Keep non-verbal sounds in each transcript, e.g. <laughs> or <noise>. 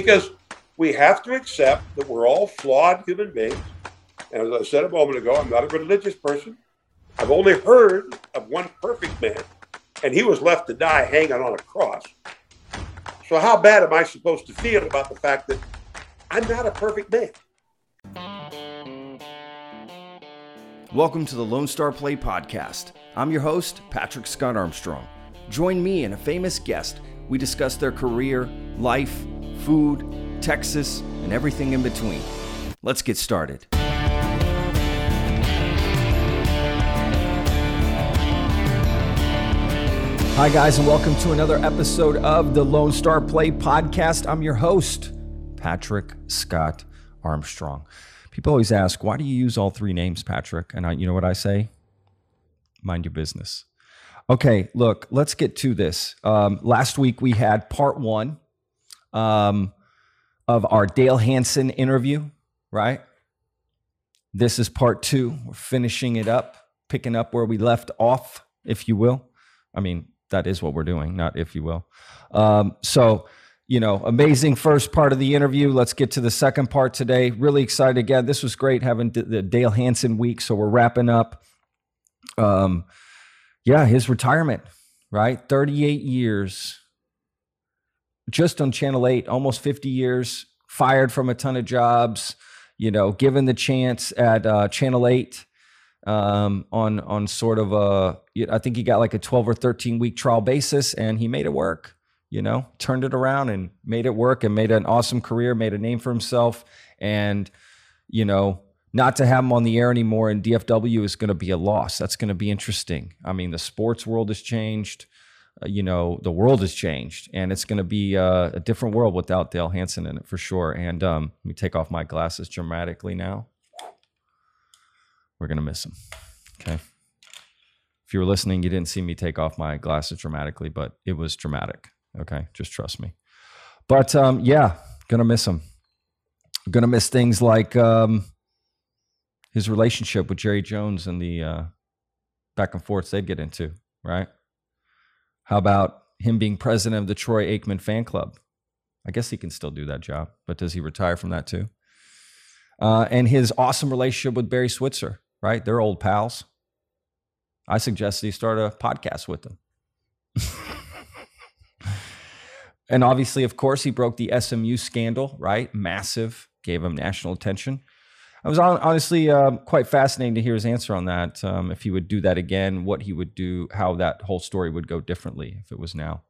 because we have to accept that we're all flawed human beings. And as I said a moment ago, I'm not a religious person. I've only heard of one perfect man, and he was left to die hanging on a cross. So, how bad am I supposed to feel about the fact that I'm not a perfect man? Welcome to the Lone Star Plate Podcast. I'm your host, Patrick Scott Armstrong. Join me and a famous guest. We discuss their career, life, food, Texas, and everything in between. Let's get started. Hi, guys, and welcome to another episode of the Lone Star Plate Podcast. I'm your host, Patrick Scott Armstrong. People always ask, why do you use all three names, Patrick? And I, you know what I say? Mind your business. Okay, look, let's get to this. Um, last week we had part one um, of our Dale Hansen interview, right? This is part two. We're finishing it up, picking up where we left off, if you will. I mean, that is what we're doing, not if you will. Um, so, you know, amazing first part of the interview. Let's get to the second part today. Really excited again. This was great having the Dale Hansen week. So we're wrapping up. Um, yeah, his retirement, right? 38 years just on Channel 8, almost 50 years, fired from a ton of jobs, you know, given the chance at uh, Channel 8 um, on on sort of a I think he got like a 12 or 13 week trial basis and he made it work. You know, turned it around and made it work and made an awesome career, made a name for himself. And, you know, not to have him on the air anymore in DFW is going to be a loss. That's going to be interesting. I mean, the sports world has changed. Uh, you know, the world has changed and it's going to be uh, a different world without Dale Hansen in it for sure. And um, let me take off my glasses dramatically now we're going to miss him. Okay. If you were listening, you didn't see me take off my glasses dramatically, but it was dramatic. Okay. Just trust me. But um, yeah, going to miss him. Going to miss things like um, his relationship with Jerry Jones and the uh, back and forths they'd get into, right? How about him being president of the Troy Aikman fan club? I guess he can still do that job, but does he retire from that too? Uh, and his awesome relationship with Barry Switzer right? They're old pals. I suggested he start a podcast with them. <laughs> and obviously, of course, he broke the SMU scandal, right? Massive, gave him national attention. I was honestly um, quite fascinating to hear his answer on that. Um, if he would do that again, what he would do, how that whole story would go differently if it was now.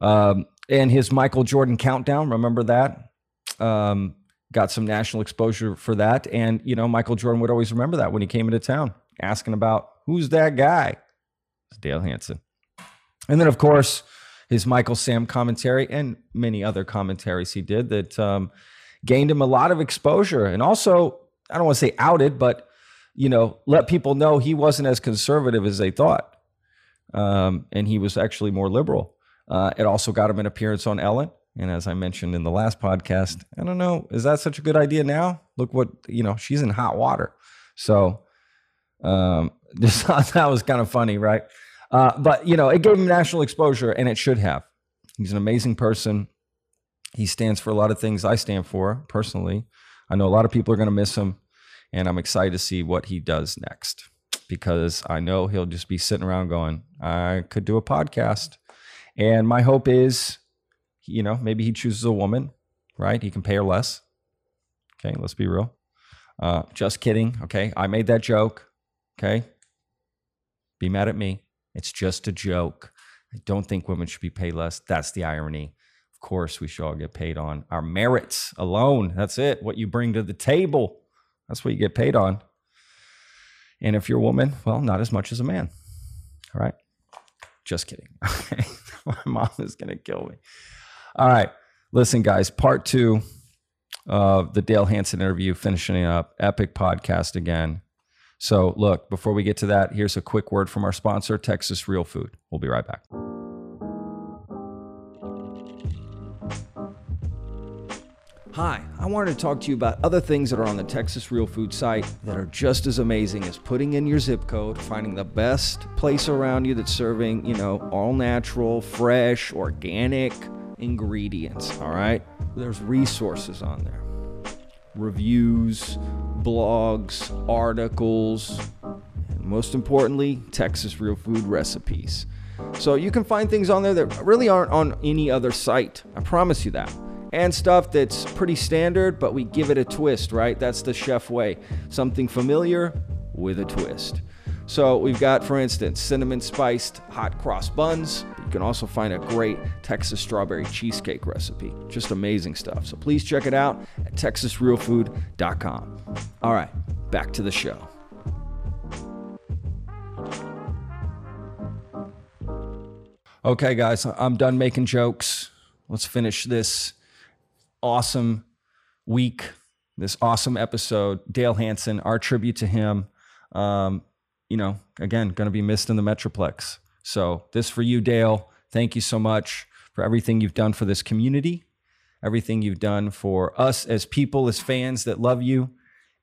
Um, and his Michael Jordan countdown, remember that? Um, got some national exposure for that. And, you know, Michael Jordan would always remember that when he came into town, asking about who's that guy? It's Dale Hansen. And then, of course, his Michael Sam commentary and many other commentaries he did that um, gained him a lot of exposure. And also, I don't want to say outed, but, you know, let people know he wasn't as conservative as they thought. Um, and he was actually more liberal. Uh, it also got him an appearance on Ellen. And as I mentioned in the last podcast, I don't know, is that such a good idea now? Look what, you know, she's in hot water. So um, <laughs> thought that was kind of funny, right? Uh, but, you know, it gave him national exposure and it should have. He's an amazing person. He stands for a lot of things I stand for personally. I know a lot of people are going to miss him, and I'm excited to see what he does next because I know he'll just be sitting around going, I could do a podcast. And my hope is you know, maybe he chooses a woman, right? He can pay her less. Okay, let's be real. Uh, just kidding. Okay, I made that joke. Okay, be mad at me. It's just a joke. I don't think women should be paid less. That's the irony. Of course, we should all get paid on our merits alone. That's it. What you bring to the table. That's what you get paid on. And if you're a woman, well, not as much as a man. All right. Just kidding. Okay. <laughs> My mom is going to kill me. All right. Listen, guys, part two of the Dale Hansen interview, finishing up. Epic podcast again. So, look, before we get to that, here's a quick word from our sponsor, Texas Real Food. We'll be right back. Hi, I wanted to talk to you about other things that are on the Texas Real Food site that are just as amazing as putting in your zip code, finding the best place around you that's serving, you know, all natural, fresh, organic ingredients. All right. there's resources on there reviews, blogs, articles, and most importantly, Texas real food recipes. So you can find things on there that really aren't on any other site. I promise you that. And stuff that's pretty standard, but we give it a twist, right? That's the chef way. Something familiar with a twist. So we've got, for instance, cinnamon spiced hot cross buns. You can also find a great Texas strawberry cheesecake recipe. Just amazing stuff. So please check it out at texasrealfood.com. All right, back to the show. Okay, guys, I'm done making jokes. Let's finish this awesome week, this awesome episode. Dale Hansen, our tribute to him. Um, you know, again, going to be missed in the Metroplex. So, this for you, Dale. Thank you so much for everything you've done for this community, everything you've done for us as people, as fans that love you.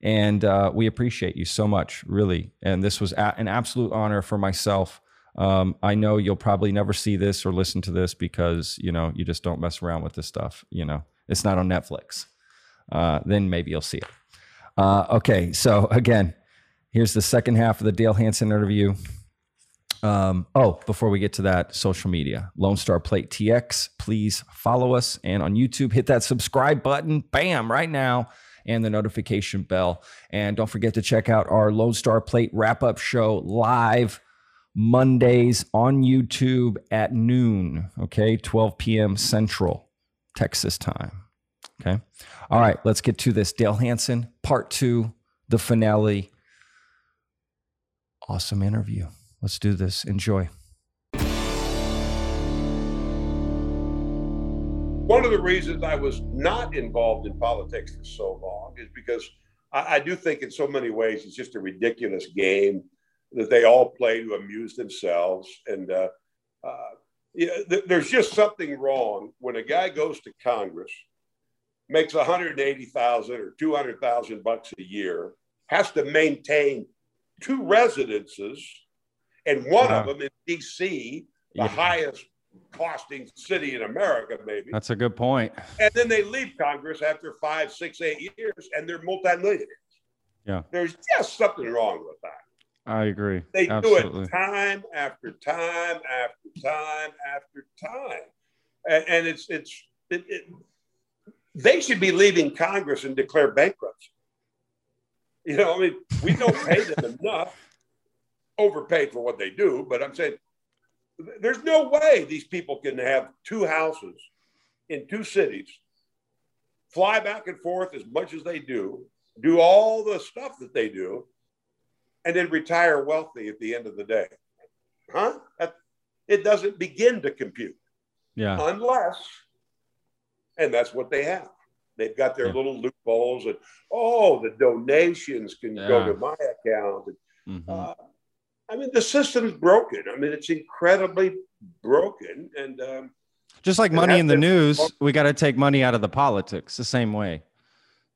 And uh, we appreciate you so much, really. And this was a- an absolute honor for myself um, I know you'll probably never see this or listen to this because you know you just don't mess around with this stuff. You know, it's not on Netflix. Uh, then maybe you'll see it. Uh, okay, so again, here's the second half of the Dale Hansen interview. Um, oh, before we get to that, social media, Lone Star Plate TX. Please follow us and on YouTube, hit that subscribe button, bam, right now, and the notification bell. And don't forget to check out our Lone Star Plate wrap up show live Mondays on YouTube at noon, okay, 12 p.m. Central Texas time. Okay. All right, let's get to this. Dale Hansen, part two, the finale. Awesome interview. Let's do this. Enjoy. One of the reasons I was not involved in politics for so long is because I, I do think, in so many ways, it's just a ridiculous game that they all play to amuse themselves. And uh, uh, there's just something wrong when a guy goes to Congress, makes 180,000 or 200,000 bucks a year, has to maintain two residences, and one of them in D.C., the yeah. highest costing city in America, maybe. That's a good point. And then they leave Congress after five, six, eight years, and they're multimillionaires. Yeah. There's just something wrong with that. I agree. They Absolutely. do it time after time after time after time, and, and it's it's it, it, they should be leaving Congress and declare bankruptcy. You know, I mean, we don't <laughs> pay them enough, overpaid for what they do, but I'm saying there's no way these people can have two houses in two cities, fly back and forth as much as they do, do all the stuff that they do, and then retire wealthy at the end of the day. Huh? That, it doesn't begin to compute. Yeah. Unless, and that's what they have. They've got their yeah. little loopholes, and oh, the donations can yeah. go to my account. And, mm-hmm. uh, I mean, the system's broken. I mean, it's incredibly broken. And um, just like money in the news, we got to take money out of the politics the same way.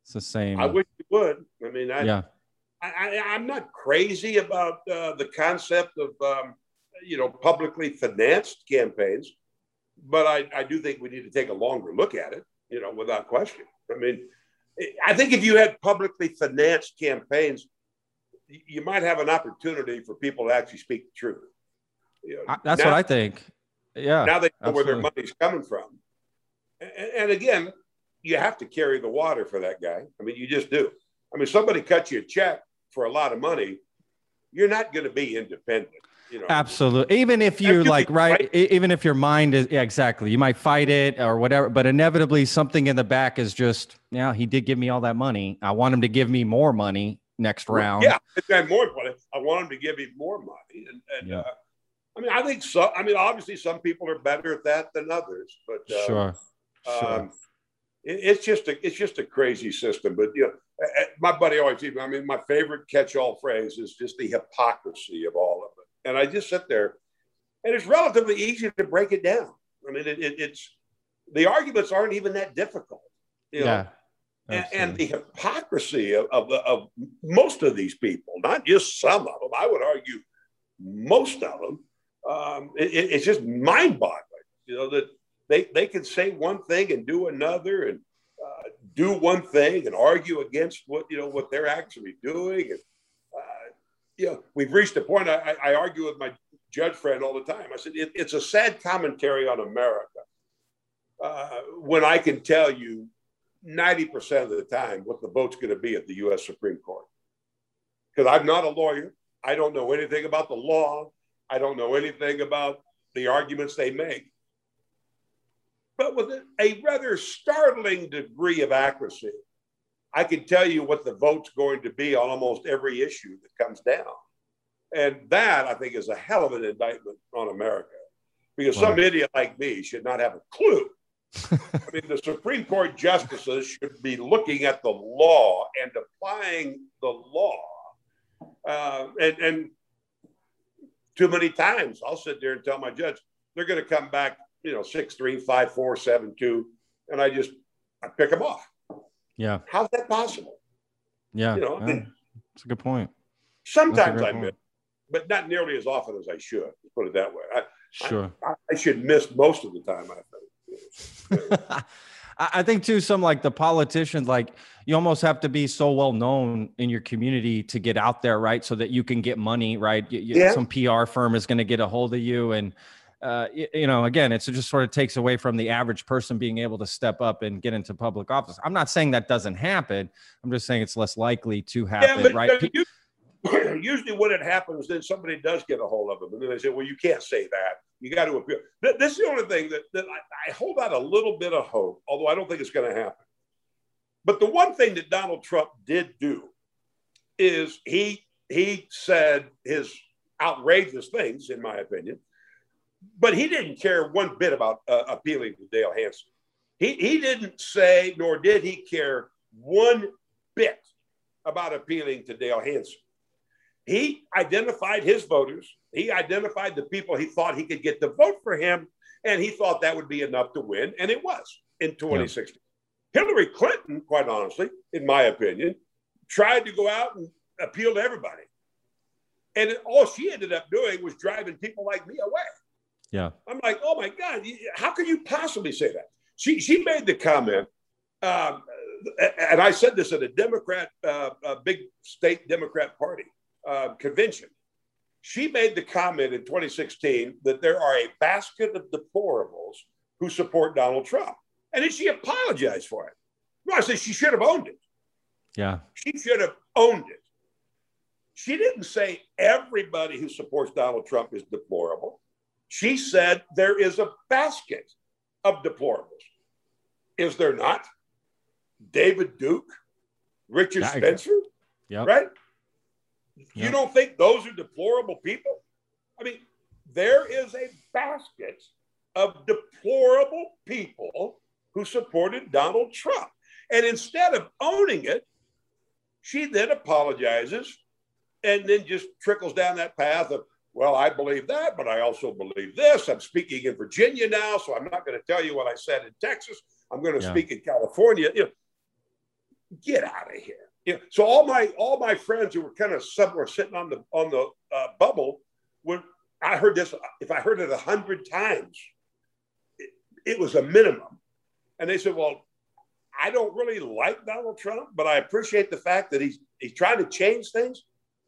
It's the same. I wish you would. I mean, I, yeah. I, am not crazy about uh, the concept of um, you know publicly financed campaigns, but I, I do think we need to take a longer look at it. You know, without question. I mean, I think if you had publicly financed campaigns, you might have an opportunity for people to actually speak the truth. You know, That's now, what I think. Yeah. Now they know absolutely. where their money's coming from. And, and again, you have to carry the water for that guy. I mean, you just do. I mean, somebody cuts you a check for a lot of money, you're not going to be independent. You know, Absolutely. Even if you like, right, even if your mind is, yeah, exactly. You might fight it or whatever, but inevitably something in the back is just, yeah, he did give me all that money. I want him to give me more money next round. Yeah. And more money. I want him to give me more money. And, and yeah. uh, I mean, I think so. I mean, obviously some people are better at that than others, but uh, sure. sure. Um, it, it's just a, it's just a crazy system, but you know, my buddy always, even, I mean, my favorite catch-all phrase is just the hypocrisy of all of it. And I just sit there, and it's relatively easy to break it down. I mean, it, it, it's the arguments aren't even that difficult. You know? Yeah. And, and, the hypocrisy of, of, of, most of these people, not just some of them, I would argue most of them, um, it, it's just mind boggling. You know, that they they can say one thing and do another, and uh, do one thing and argue against what you know what they're actually doing. And uh, you know, we've reached a point. I, I argue with my judge friend all the time. I said it, it's a sad commentary on America uh, when I can tell you 90% of the time what the vote's going to be at the U.S. Supreme Court. Because I'm not a lawyer. I don't know anything about the law. I don't know anything about the arguments they make. But with a rather startling degree of accuracy, I can tell you what the vote's going to be on almost every issue that comes down. And that, I think, is a hell of an indictment on America because wow. some idiot like me should not have a clue <laughs> I mean, the Supreme Court justices should be looking at the law and applying the law. Uh, and, and too many times I'll sit there and tell my judge, they're going to come back, you know, six, three, five, four, seven, two. And I just, I pick them off. Yeah. How's that possible? Yeah. You know, yeah. That's a good point. Sometimes I miss, but not nearly as often as I should. Put it that way. I, sure. I, I, should miss most of the time. I think. <laughs> I think too, some like the politicians, like you almost have to be so well known in your community to get out there, right? So that you can get money, right? You, yeah. Some PR firm is going to get a hold of you, and uh, you, know, again, it's, it just sort of takes away from the average person being able to step up and get into public office. I'm not saying that doesn't happen. I'm just saying it's less likely to happen, yeah, but, right? But you, <clears throat> usually when it happens, then somebody does get a hold of them, and then they say, "Well, you can't say that. You got to appeal." This is the only thing that, that I, I hold out a little bit of hope, although I don't think it's going to happen. But the one thing that Donald Trump did do is he he said his outrageous things, in my opinion, but he didn't care one bit about uh, appealing to Dale Hansen. He he didn't say, nor did he care one bit about appealing to Dale Hansen he identified his voters. He identified the people he thought he could get to vote for him, and he thought that would be enough to win, and it was in 2016. Yeah. Hillary Clinton, quite honestly, in my opinion, tried to go out and appeal to everybody. And all she ended up doing was driving people like me away. Yeah. I'm like, oh my God, how can you possibly say that? She, she made the comment, um, and I said this at a Democrat, uh, a big state Democrat party uh, convention. She made the comment in 2016 that there are a basket of deplorables who support Donald Trump. And then she apologized for it. No, I said she should have owned it. Yeah. She should have owned it. She didn't say everybody who supports Donald Trump is deplorable. She said there is a basket of deplorables. Is there not? David Duke, Richard Spencer, yep. right? You don't think those are deplorable people? I mean, there is a basket of deplorable people who supported Donald Trump. And instead of owning it, she then apologizes and then just trickles down that path of, well, I believe that, but I also believe this. I'm speaking in Virginia now, so I'm not going to tell you what I said in Texas. I'm going to yeah. speak in California. You know, get out of here. You know, so all my all my friends who were kind of somewhere sitting on the on the uh, bubble, when I heard this, if I heard it a hundred times, it, it was a minimum, and they said, "Well, I don't really like Donald Trump, but I appreciate the fact that he's he's trying to change things,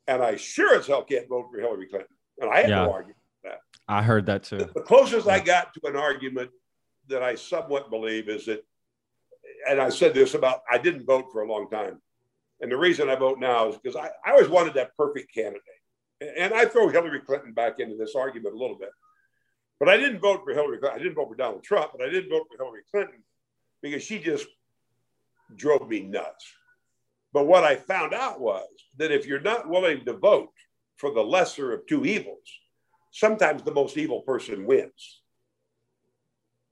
and I sure as hell can't vote for Hillary Clinton." And I had yeah. no argument with that. I heard that too. The closest yeah. I got to an argument that I somewhat believe is that, and I said this about I didn't vote for a long time. And the reason I vote now is because I, I always wanted that perfect candidate. And I throw Hillary Clinton back into this argument a little bit. But I didn't vote for Hillary Clinton. I didn't vote for Donald Trump, but I didn't vote for Hillary Clinton because she just drove me nuts. But what I found out was that if you're not willing to vote for the lesser of two evils, sometimes the most evil person wins.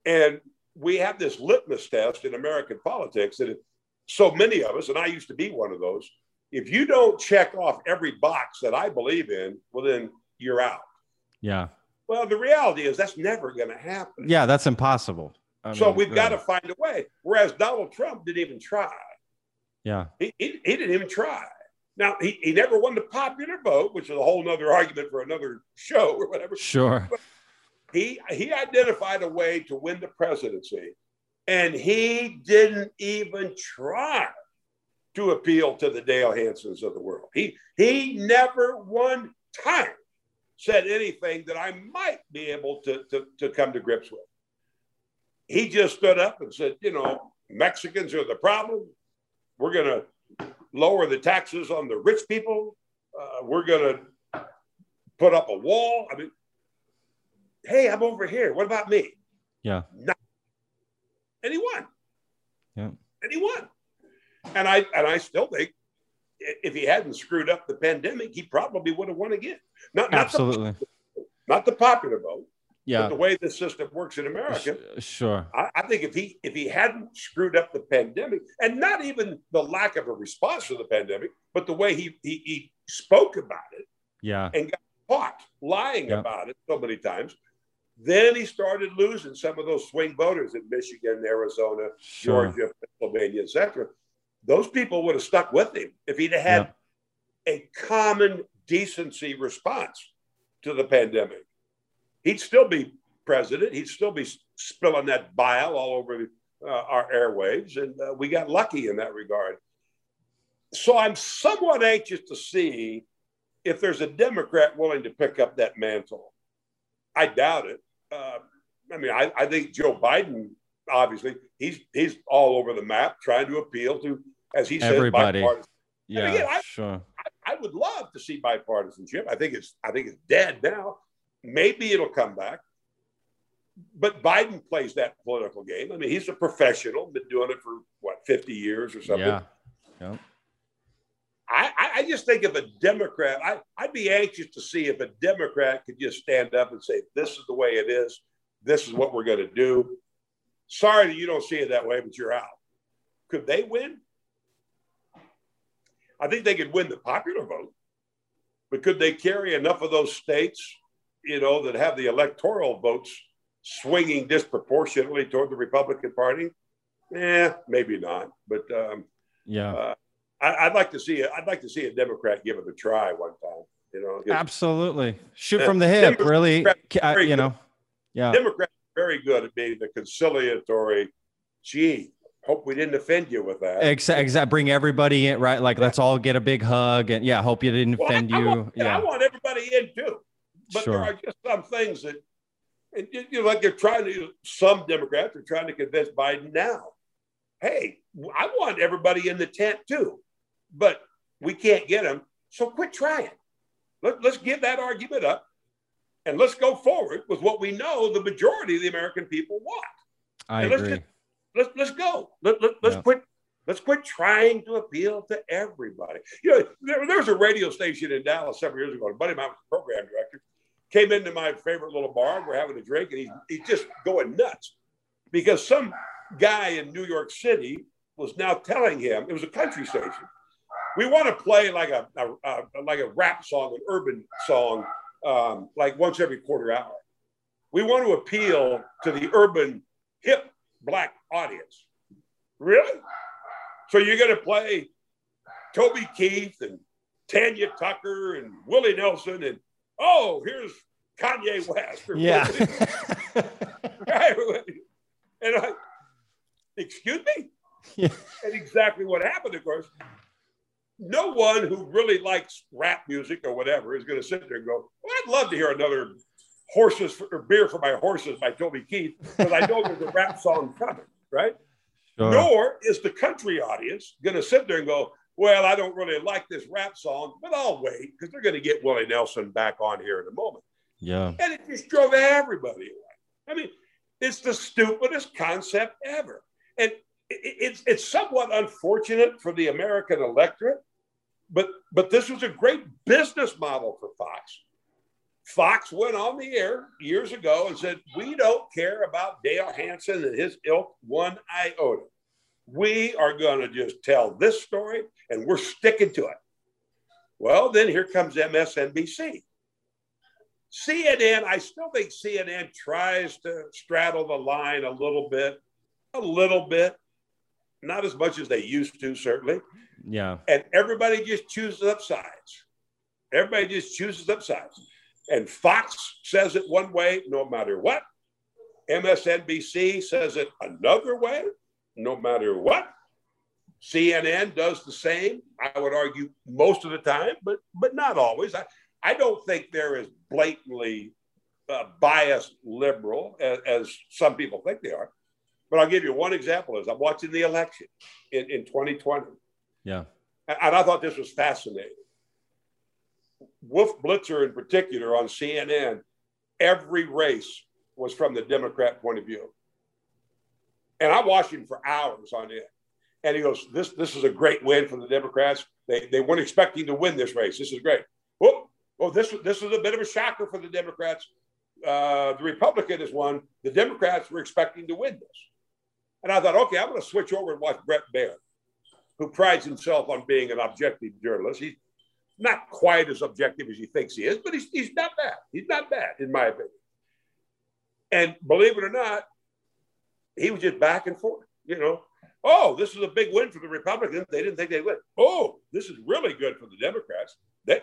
And we have this litmus test in American politics that if so many of us, and I used to be one of those, if you don't check off every box that I believe in, well, then you're out. Yeah. Well, the reality is that's never going to happen. Yeah, that's impossible. I so mean, we've got to find a way. Whereas Donald Trump didn't even try. Yeah. He, he, he didn't even try. Now, he, he never won the popular vote, which is a whole other argument for another show or whatever. Sure. But, he he identified a way to win the presidency, and he didn't even try to appeal to the Dale Hansens of the world. He he never one time said anything that I might be able to, to, to come to grips with. He just stood up and said, you know, Mexicans are the problem. We're going to lower the taxes on the rich people. Uh, we're going to put up a wall. I mean, hey, I'm over here. What about me? Yeah. Not. And he won. Yeah. And he won. And I and I still think if he hadn't screwed up the pandemic, he probably would have won again. Not, not absolutely. The, not the popular vote. Yeah. the way the system works in America. Sure. I, I, think if he if he hadn't screwed up the pandemic, and not even the lack of a response to the pandemic, but the way he he, he spoke about it. Yeah. And got caught lying about it so many times. Then he started losing some of those swing voters in Michigan, Arizona, sure. Georgia, Pennsylvania, etc. Those people would have stuck with him if he'd had yeah. a common decency response to the pandemic. He'd still be president. He'd still be spilling that bile all over uh, our airwaves. And uh, we got lucky in that regard. So I'm somewhat anxious to see if there's a Democrat willing to pick up that mantle. I doubt it. Uh, I mean, I, I think Joe Biden, obviously, he's he's all over the map trying to appeal to, as he says, everybody. Yeah, again, I, sure. I, I, would love to see bipartisanship. I think it's I think it's dead now. Maybe it'll come back. But Biden plays that political game. I mean, he's a professional, been doing it for what, 50 years or something. Yeah. Yep. I, I just think if a Democrat, I, I'd be anxious to see if a Democrat could just stand up and say, this is the way it is. This is what we're going to do. Sorry that you don't see it that way, but you're out. Could they win? I think they could win the popular vote, but could they carry enough of those states, you know, that have the electoral votes swinging disproportionately toward the Republican Party? Yeah, maybe not. But um, yeah, uh, I, would like to see. I'd like to see a Democrat give it a try one time. You know, absolutely shoot from the hip. really, you know, yeah. Democrats very good at being the conciliatory. Gee, hope we didn't offend you with that. Exactly. Exact. Bring everybody in, right? Like, let's all get a big hug, and yeah, hope you didn't well, offend I, you. Want, yeah, I want everybody in too, but sure. there are just some things that, and you know, like they're trying to. Some Democrats are trying to convince Biden now. Hey, I want everybody in the tent too but we can't get them. So quit trying. Let, us give that argument up and let's go forward with what we know the majority of the American people want. I and agree. Let's, just, let's, let's go. Let, let, let's yeah. quit. Let's quit trying to appeal to everybody. You know, there, there was a radio station in Dallas several years ago. A buddy of mine was the program director. Came into my favorite little bar. We're having a drink, and he's, he's just going nuts because some guy in New York City was now telling him it was a country station we want to play like a, a, a, like a rap song, an urban song, um, like once every quarter hour. We want to appeal to the urban hip black audience. Really? So you're going to play Toby Keith and Tanya Tucker and Willie Nelson and oh, here's Kanye West. <laughs> yeah. <laughs> and I, excuse me. Yeah. And exactly what happened, of course no one who really likes rap music or whatever is going to sit there and go, well, I'd love to hear another horses for, or beer for my horses by Toby Keith because I know there's a rap song coming, right? Sure. Nor is the country audience going to sit there and go, well, I don't really like this rap song, but I'll wait because they're going to get Willie Nelson back on here in a moment. Yeah. And it just drove everybody away. I mean, it's the stupidest concept ever. And it's, it's somewhat unfortunate for the American electorate but but this was a great business model for Fox. Fox went on the air years ago and said, "We don't care about Dale Hansen and his ilk one iota. We are going to just tell this story, and we're sticking to it." Well, then here comes MSNBC. CNN, I still think CNN tries to straddle the line a little bit, a little bit, not as much as they used to, certainly. Yeah. And everybody just chooses up sides. Everybody just chooses up sides. And Fox says it one way, no matter what. MSNBC says it another way, no matter what. CNN does the same. I would argue most of the time, but but not always. I, I don't think they're as blatantly uh, biased liberal as, as, some people think they are. But I'll give you one example: is I'm watching the election in, in 2020. Yeah, and, and I thought this was fascinating. Wolf Blitzer, in particular, on CNN, every race was from the Democrat point of view. And I watched him for hours on it. And he goes, This this is a great win for the Democrats. They, they weren't expecting to win this race. This is great. Oh, oh this, this was a bit of a shocker for the Democrats. Uh, the Republican has won. The Democrats were expecting to win this. And I thought, okay, I'm going to switch over and watch Brett Baier, who prides himself on being an objective journalist. He's not quite as objective as he thinks he is, but he's, he's not bad. He's not bad, in my opinion. And believe it or not, he was just back and forth, you know. Oh, this is a big win for the Republicans. They didn't think they'd win. Oh, this is really good for the Democrats. They,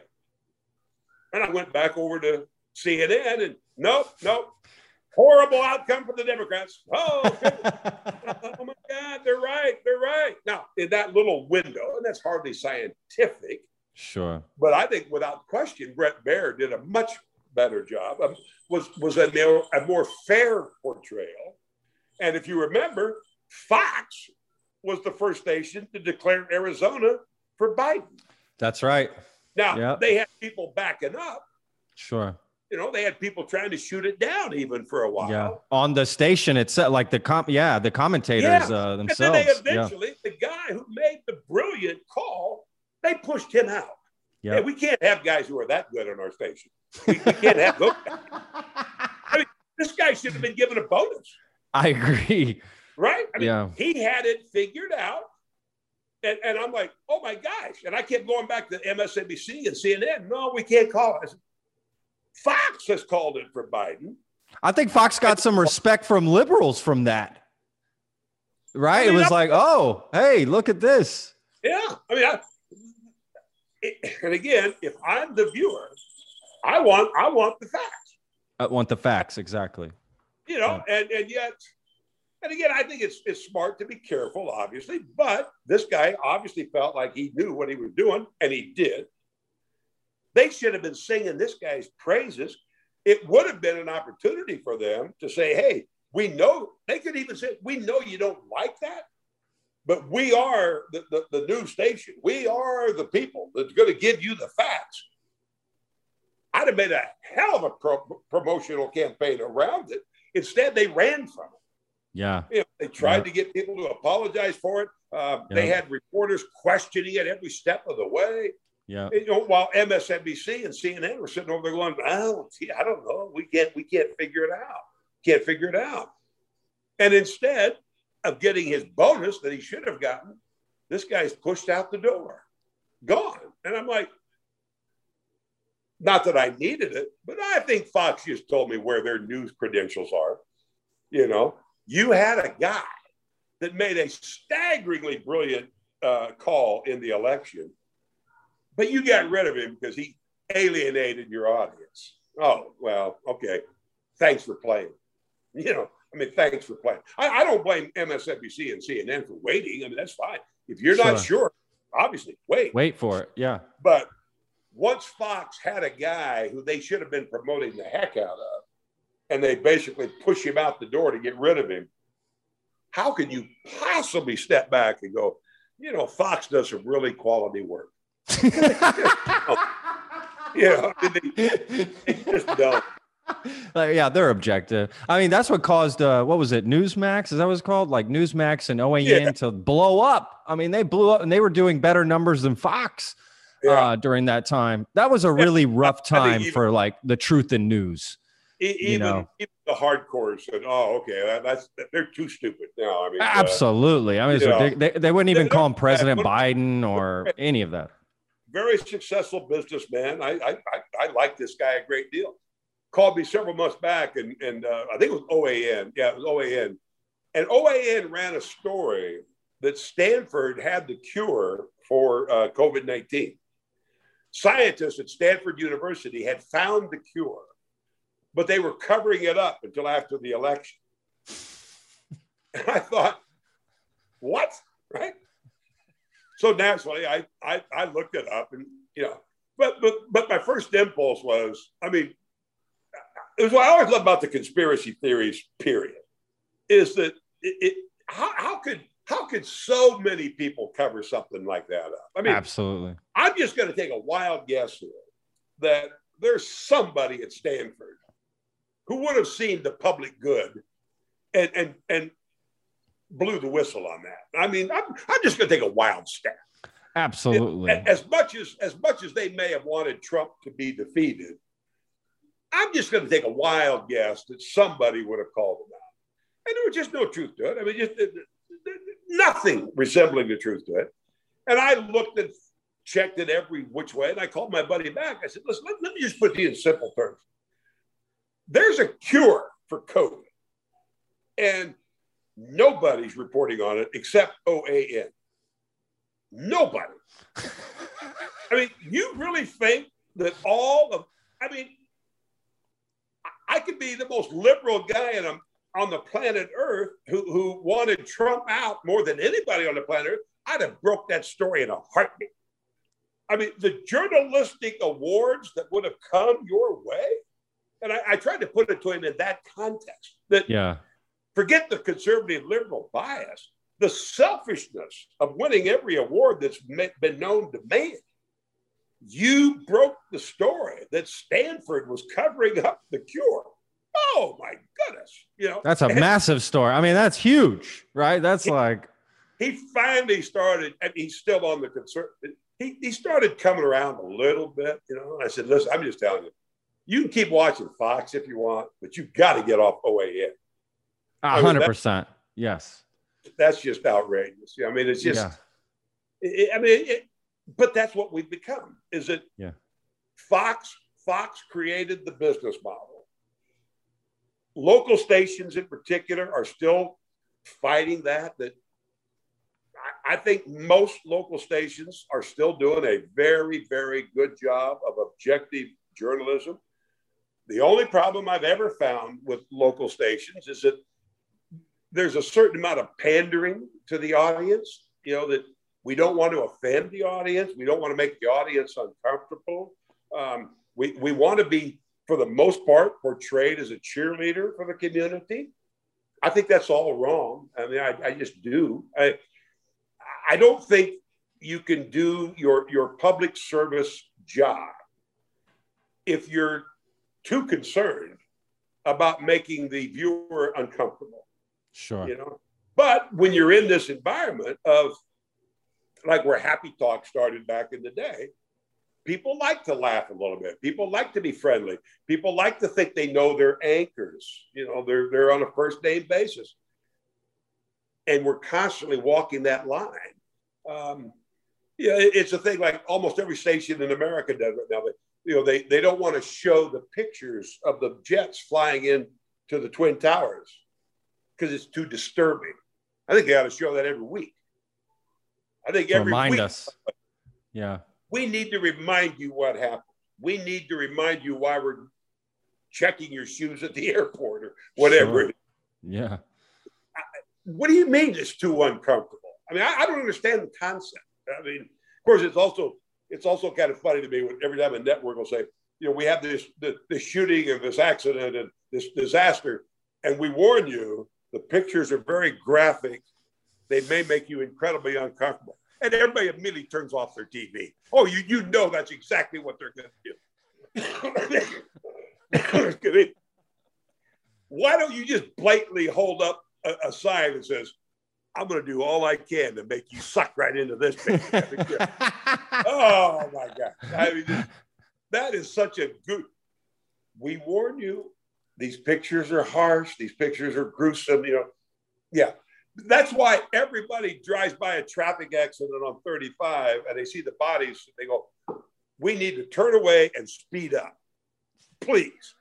and I went back over to CNN and nope, nope. Horrible outcome for the Democrats. Oh, <laughs> oh my God, they're right. They're right. Now, in that little window, and that's hardly scientific. Sure. But I think without question, Brett Baier did a much better job. Um, was was a more, a more fair portrayal. And if you remember, Fox was the first station to declare Arizona for Biden. That's right. Now yep. they had people backing up. Sure. You know, they had people trying to shoot it down even for a while. Yeah. On the station itself, like the com yeah, the commentators yeah. uh, themselves. And then they eventually, yeah. the guy who made the brilliant call, they pushed him out. Yeah. Hey, we can't have guys who are that good on our station. We, we can't have those guys. <laughs> I mean, this guy should have been given a bonus. I agree. Right? I mean, yeah. he had it figured out. And, and I'm like, oh my gosh. And I kept going back to MSNBC and CNN. No, we can't call it. Fox has called it for Biden. I think Fox got some respect from liberals from that. Right? I mean, it was I'm, like, oh, hey, look at this. Yeah. I mean, I, and again, if I'm the viewer, I want I want the facts. I want the facts exactly. You know, yeah. and and yet, and again, I think it's it's smart to be careful, obviously. But this guy obviously felt like he knew what he was doing, and he did. They should have been singing this guy's praises. It would have been an opportunity for them to say, "Hey, we know." They could even say, "We know you don't like that, but we are the, the, the news station. We are the people that's going to give you the facts. I'd have made a hell of a pro- promotional campaign around it. Instead, they ran from it. Yeah. You know, they tried yeah. to get people to apologize for it. Uh, yeah. They had reporters questioning it every step of the way. Yeah. You know, while MSNBC and CNN were sitting over there going, "Oh, gee, I don't know. We can't. We can't figure it out. Can't figure it out." And instead, of getting his bonus that he should have gotten, this guy's pushed out the door, gone. And I'm like, not that I needed it, but I think Fox just told me where their news credentials are. You know, you had a guy that made a staggeringly brilliant uh, call in the election, but you got rid of him because he alienated your audience. Oh, well, okay. Thanks for playing. You know, I mean, thanks for playing. I, I, don't blame MSNBC and CNN for waiting. I mean, that's fine. If you're not sure, obviously, wait. Wait for it. Yeah. But once Fox had a guy who they should have been promoting the heck out of, and they basically push him out the door to get rid of him, how can you possibly step back and go, you know, Fox does some really quality work? <laughs> yeah, I mean, they, they just don't like, yeah, they're objective. I mean, that's what caused uh, what was it, Newsmax? Is that what it's called? Like Newsmax and OAN yeah. to blow up. I mean, they blew up and they were doing better numbers than Fox yeah. uh, during that time. That was a really rough time even, for like the truth in news. Even, you know? even the hardcore said, "Oh, okay, that's they're too stupid now." I mean, absolutely. Uh, I mean, they, they wouldn't even call him President Biden <laughs> or any of that. Very successful businessman. I, I I like this guy a great deal called me several months back, and, and uh, I think it was OAN. Yeah, it was OAN. And OAN ran a story that Stanford had the cure for uh, COVID 19. Scientists at Stanford University had found the cure, but they were covering it up until after the election. And I thought, what? Right? So naturally, I, I I looked it up, and you know, but but but my first impulse was, I mean, it was what I always love about the conspiracy theories. Period, is that it, it how how could how could so many people cover something like that up? I mean, absolutely. I'm just going to take a wild guess here that there's somebody at Stanford who would have seen the public good and and and blew the whistle on that. I mean, I'm, I'm just going to take a wild stab. Absolutely. As much as as much as they may have wanted Trump to be defeated, I'm just going to take a wild guess that somebody would have called him out, and there was just no truth to it. I mean, just nothing resembling the truth to it. And I looked and checked it every which way, and I called my buddy back. I said, "Listen, let, let me just put it in simple terms. There's a cure for COVID, and nobody's reporting on it except OAN. Nobody. I mean, you really think that all of, I mean, I could be the most liberal guy in on the planet Earth who, who wanted Trump out more than anybody on the planet Earth. I'd have broke that story in a heartbeat. I mean, the journalistic awards that would have come your way, and I, I tried to put it to him in that context. That yeah, forget the conservative liberal bias the selfishness of winning every award that's been known to man. You broke the story that Stanford was covering up the cure. Oh my goodness. You know, that's a massive story. I mean, that's huge, right? That's he, like he finally started, and he's still on the concern. He, he started coming around a little bit, you know. I said, listen, I'm just telling you, you can keep watching Fox if you want, but you got to get off OAN. A hundred percent. Yes that's just outrageous. I mean, it's just, yeah. it, I mean, it, but that's what we've become. Is it? Yeah. Fox Fox created the business model. Local stations, in particular, are still fighting that. That I, think most local stations are still doing a very, very good job of objective journalism. The only problem I've ever found with local stations is that there's a certain amount of pandering to the audience, you know, that we don't want to offend the audience. We don't want to make the audience uncomfortable. Um, we, we want to be, for the most part, portrayed as a cheerleader for the community. I think that's all wrong. I mean, I, I just do. I, I don't think you can do your, your public service job if you're too concerned about making the viewer uncomfortable. Sure. You know, but when you're in this environment of like where Happy Talk started back in the day, people like to laugh a little bit. People like to be friendly. People like to think they know their anchors. You know, they're they're on a first name basis, and we're constantly walking that line. Um, yeah, it's a thing like almost every station in America does right now. They, you know, they they don't want to show the pictures of the jets flying in to the twin towers because it's too disturbing. I think they ought to show that every week. I think every remind week, us. Yeah. We need to remind you what happened. We need to remind you why we're checking your shoes at the <laughs> airport or whatever. Sure. Yeah. I, what do you mean it's too uncomfortable? I mean, I, I, don't understand the concept. I mean, of course, it's also it's also kind of funny to me when every time a network will say, you know, we have this the, this shooting and this accident and this disaster, and we warn you the pictures are very graphic. They may make you incredibly uncomfortable. And everybody immediately turns off their TV. Oh, you, you know that's exactly what they're going to do. <coughs> Why don't you just blatantly hold up a, a sign that says, I'm going to do all I can to make you suck right into this picture. <laughs> oh my God. I mean, that is such a good. We warn you these pictures are harsh. These pictures are gruesome. You know, yeah. That's why everybody drives by a traffic accident on 35 and they see the bodies. They go, "We need to turn away and speed up, please."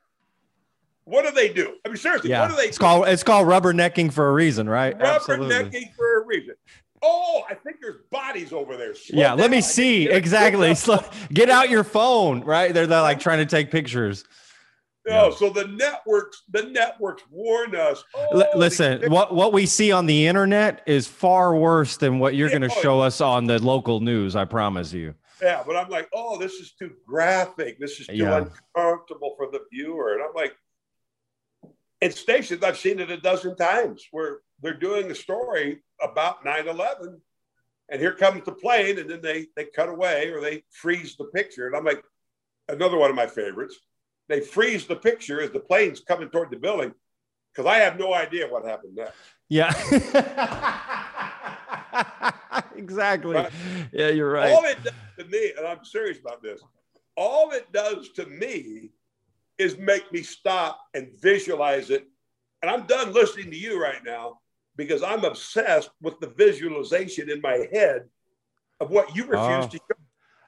What do they do? I mean, seriously, yeah. what do they? It's do? called it's called rubbernecking for a reason, right? Rubbernecking for a reason. Oh, I think there's bodies over there. Slow yeah, let me see exactly. <laughs> Slow- Get out your phone, right? They're, they're like trying to take pictures. No, Yeah. so the networks, the networks warn us. Oh, listen, what what we see on the internet is far worse than what you're Yeah, going to oh, show us on the local news. I promise you. Yeah, but I'm like, oh, this is too graphic. This is too Yeah. uncomfortable for the viewer. And I'm like, in stations, I've seen it a dozen times where they're doing a story about 9 11, and here comes the plane, and then they, they cut away or they freeze the picture. And I'm like, another one of my favorites. They freeze the picture as the plane's coming toward the building because I have no idea what happened next. Yeah. <laughs> exactly. Right. Yeah, you're right. All it does to me, and I'm serious about this, all it does to me is make me stop and visualize it. And I'm done listening to you right now because I'm obsessed with the visualization in my head of what you refuse Oh. to show.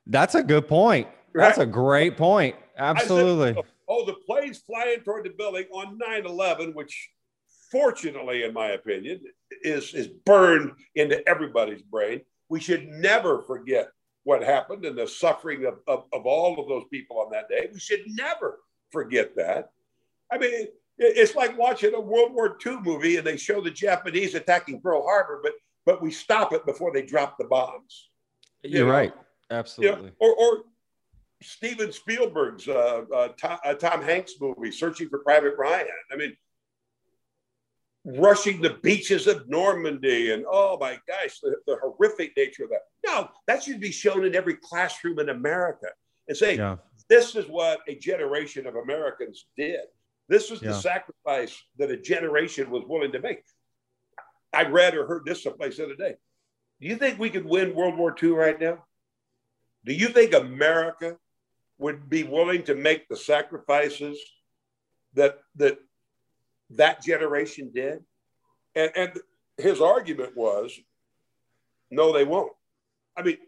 That's a good point. That's a great point. I said, Absolutely. Oh, oh, the plane's flying toward the building on 9 11, which fortunately, in my opinion, is, is burned into everybody's brain. We should never forget what happened and the suffering of, of, of all of those people on that day. We should never forget that. I mean, it- it's like watching a World War II movie and they show the Japanese attacking Pearl Harbor, but but we stop it before they drop the bombs. You're know, right. You Absolutely. know, or, or Steven Spielberg's uh, uh, Tom, uh, Tom Hanks movie, Searching for Private Ryan. I mean, rushing the beaches of Normandy and oh my gosh, the, the horrific nature of that. No, that should be shown in every classroom in America and say, Yeah. this is what a generation of Americans did. This was Yeah. the sacrifice that a generation was willing to make. I read or heard this someplace the other day. Do you think we could win World War II right now? Do you think America would be willing to make the sacrifices that that that generation did? And, and his argument was, no, they won't. I mean,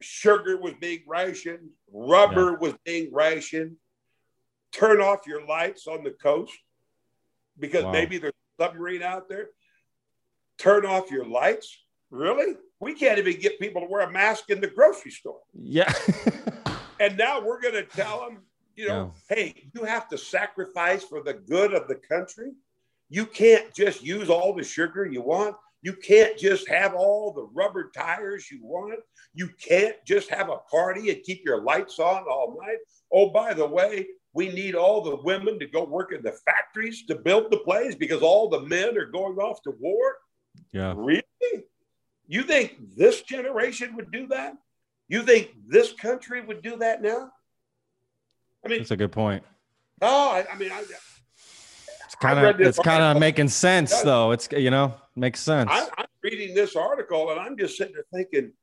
sugar was being rationed, rubber was being rationed. Turn off your lights on the coast because Wow. maybe there's a submarine out there. Turn off your lights. Really? We can't even get people to wear a mask in the grocery store. Yeah. <laughs> And now we're going to tell them, you know, hey, you have to sacrifice for the good of the country. You can't just use all the sugar you want. You can't just have all the rubber tires you want. You can't just have a party and keep your lights on all night. Oh, by the way, we need all the women to go work in the factories to build the planes because all the men are going off to war. yeah. Really? You think this generation would do that? You think this country would do that now? I mean, That's a good point. oh, I, I mean, I, It's kind of it's kind of making sense though. It's you know makes sense. I, I'm reading this article and I'm just sitting there thinking,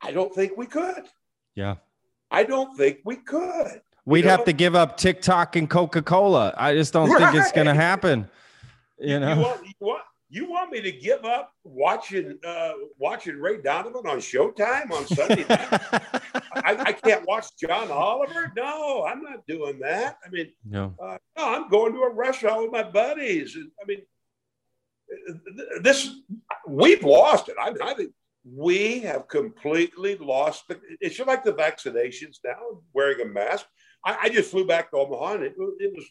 I don't think we could. yeah. I don't think we could. We'd know? have to give up TikTok and Coca Cola. I just don't think it's going to happen. You know. You want, you want you want me to give up watching uh, watching Ray Donovan on Showtime on Sunday night? <laughs> I, I can't watch John Oliver. No, I'm not doing that. I mean, no. Uh, no, I'm going to a restaurant with my buddies. I mean, this we've lost it. I, I think we have completely lost the. It's just like the vaccinations now, wearing a mask. I, I just flew back to Omaha, and it, it was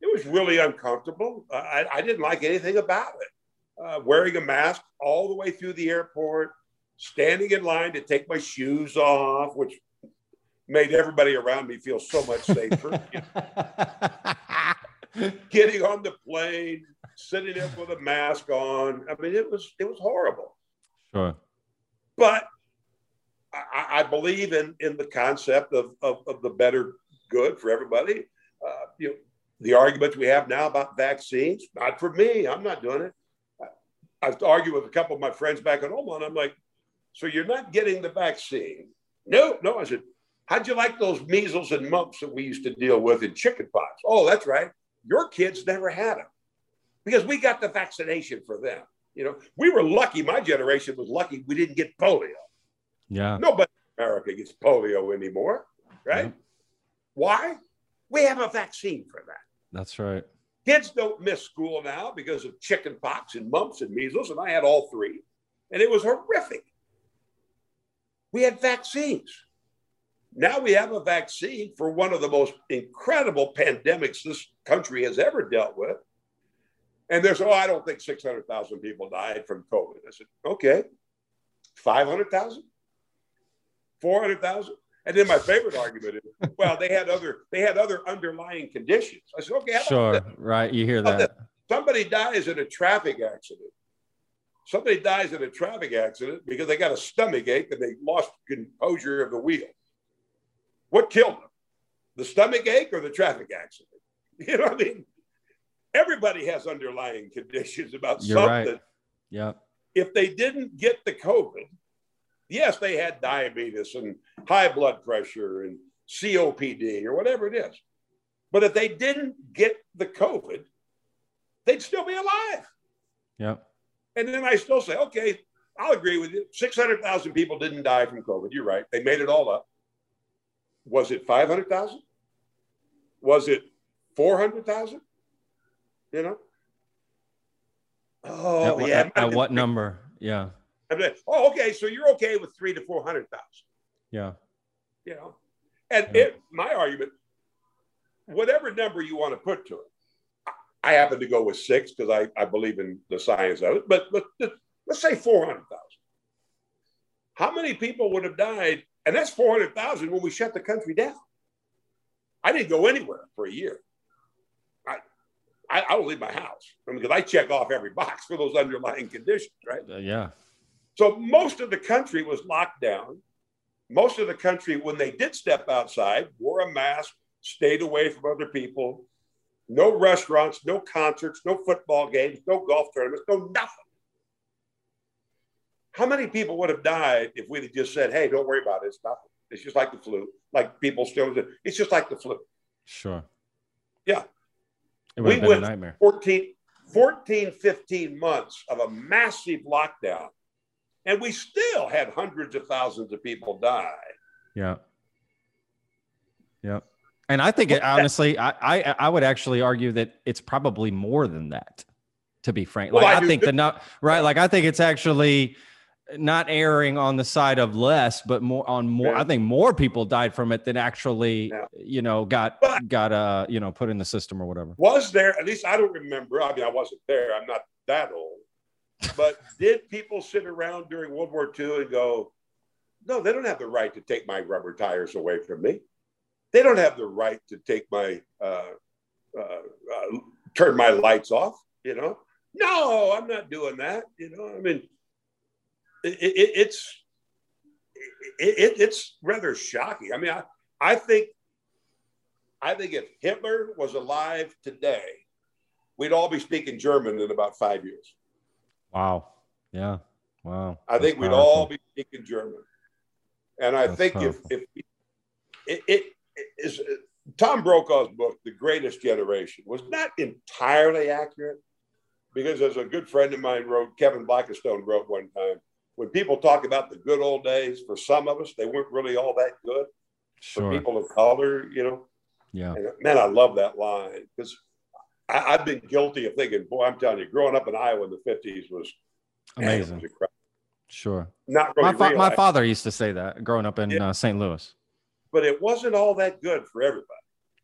it was really uncomfortable. I, I didn't like anything about it. Uh, wearing a mask all the way through the airport, standing in line to take my shoes off, which made everybody around me feel so much safer. <laughs> getting on the plane, sitting there with a mask on. I mean, it was it was horrible. sure. But I, I believe in in the concept of, of, of the better good for everybody. Uh, you know, the arguments we have now about vaccines, not for me. I'm not doing it. I, I've argued with a couple of my friends back at Omaha, and I'm like, so you're not getting the vaccine? No, no. I said, how'd you like those measles and mumps that we used to deal with in chickenpox? Oh, that's right. Your kids never had them because we got the vaccination for them. You know, we were lucky. My generation was lucky we didn't get polio. Yeah. Nobody in America gets polio anymore, right? Yeah. Why? We have a vaccine for that. That's right. Kids don't miss school now because of chicken pox and mumps and measles, and I had all three. and it was horrific. We had vaccines. Now we have a vaccine for one of the most incredible pandemics this country has ever dealt with. And there's, oh, I don't think 600,000 people died from COVID. I said, okay, 500,000, 400,000. And then my favorite argument is, well, they had other they had other underlying conditions. I said, okay, sure, right. You hear that. Somebody dies in a traffic accident. Somebody dies in a traffic accident because they got a stomach ache and they lost composure of the wheel. What killed them? The stomach ache or the traffic accident? <laughs> You know what I mean? Everybody has underlying conditions about You're something. Right. Yeah. If they didn't get the COVID, yes, they had diabetes and high blood pressure and COPD or whatever it is. But if they didn't get the COVID, they'd still be alive. Yeah. And then I still say, okay, I'll agree with you. 600,000 people didn't die from COVID. You're right. They made it all up. Was it 500,000? Was it 400,000? You know? Oh, at, yeah. At, at what number? Yeah. Like, oh, okay. So you're okay with three to 400,000. Yeah. You know? And yeah. it, my argument, whatever number you want to put to it, I happen to go with six because I, I believe in the science of it, but let, let's say 400,000. How many people would have died and that's 400,000 when we shut the country down. I didn't go anywhere for a year. I, I, I don't leave my house I mean, because I check off every box for those underlying conditions, right? Uh, yeah. So most of the country was locked down. Most of the country, when they did step outside, wore a mask, stayed away from other people. No restaurants, no concerts, no football games, no golf tournaments, no nothing. How many people would have died if we'd have just said, hey, don't worry about it. It's nothing. It's just like the flu. Like people still, it's just like the flu. Sure. Yeah. It we went a nightmare. 14, 14, 15 months of a massive lockdown, and we still had hundreds of thousands of people die. Yeah. Yeah. And I think it, honestly, I, I, I would actually argue that it's probably more than that. To be frank, like well, I, I think the not right. Like I think it's actually not erring on the side of less, but more on more. Yeah. I think more people died from it than actually, yeah. you know, got but got uh, you know, put in the system or whatever. Was there? At least I don't remember. I mean, I wasn't there. I'm not that old. But did people sit around during World War II and go, "No, they don't have the right to take my rubber tires away from me. They don't have the right to take my uh, uh, uh turn my lights off." You know, no, I'm not doing that. You know, I mean it, it, it's it, it's rather shocking. I mean, I, I think I think if Hitler was alive today, we'd all be speaking German in about five years. Wow. Yeah. Wow. I That's think we'd all be speaking German. And I That's think powerful. if, if it, it is Tom Brokaw's book, The Greatest Generation, was not entirely accurate because as a good friend of mine wrote, Kevin Blackistone wrote one time, when people talk about the good old days, for some of us, they weren't really all that good. Sure. For people of color, you know. Yeah. And, man, I love that line because I've been guilty of thinking, boy, I'm telling you, growing up in Iowa in the 50s was amazing. Man, was sure. Not really. My, fa- my, father used to say that growing up in yeah. uh, St. Louis. But it wasn't all that good for everybody.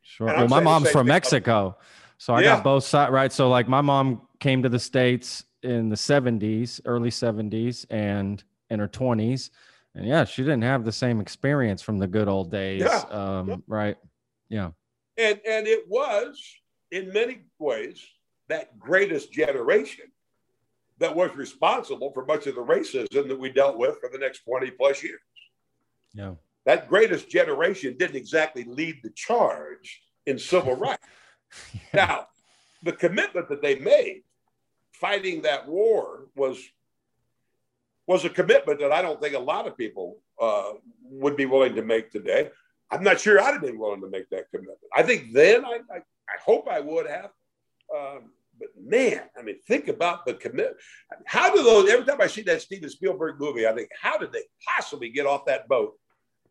Sure. well, my mom's from Mexico. So I yeah. got both sides, right? So, like, my mom came to the States in the 70s, early 70s, and in her 20s. And yeah, she didn't have the same experience from the good old days. Yeah. Um. Right. Yeah. And and it was in many ways that greatest generation that was responsible for much of the racism that we dealt with for the next 20 plus years. Yeah. That greatest generation didn't exactly lead the charge in civil <laughs> rights. yeah. Now, the commitment that they made fighting that war was was a commitment that I don't think a lot of people uh, would be willing to make today. I'm not sure I'd have been willing to make that commitment. I think then I, I, I hope I would have. Um, but man, I mean, think about the commitment. How do those, every time I see that Steven Spielberg movie, I think, how did they possibly get off that boat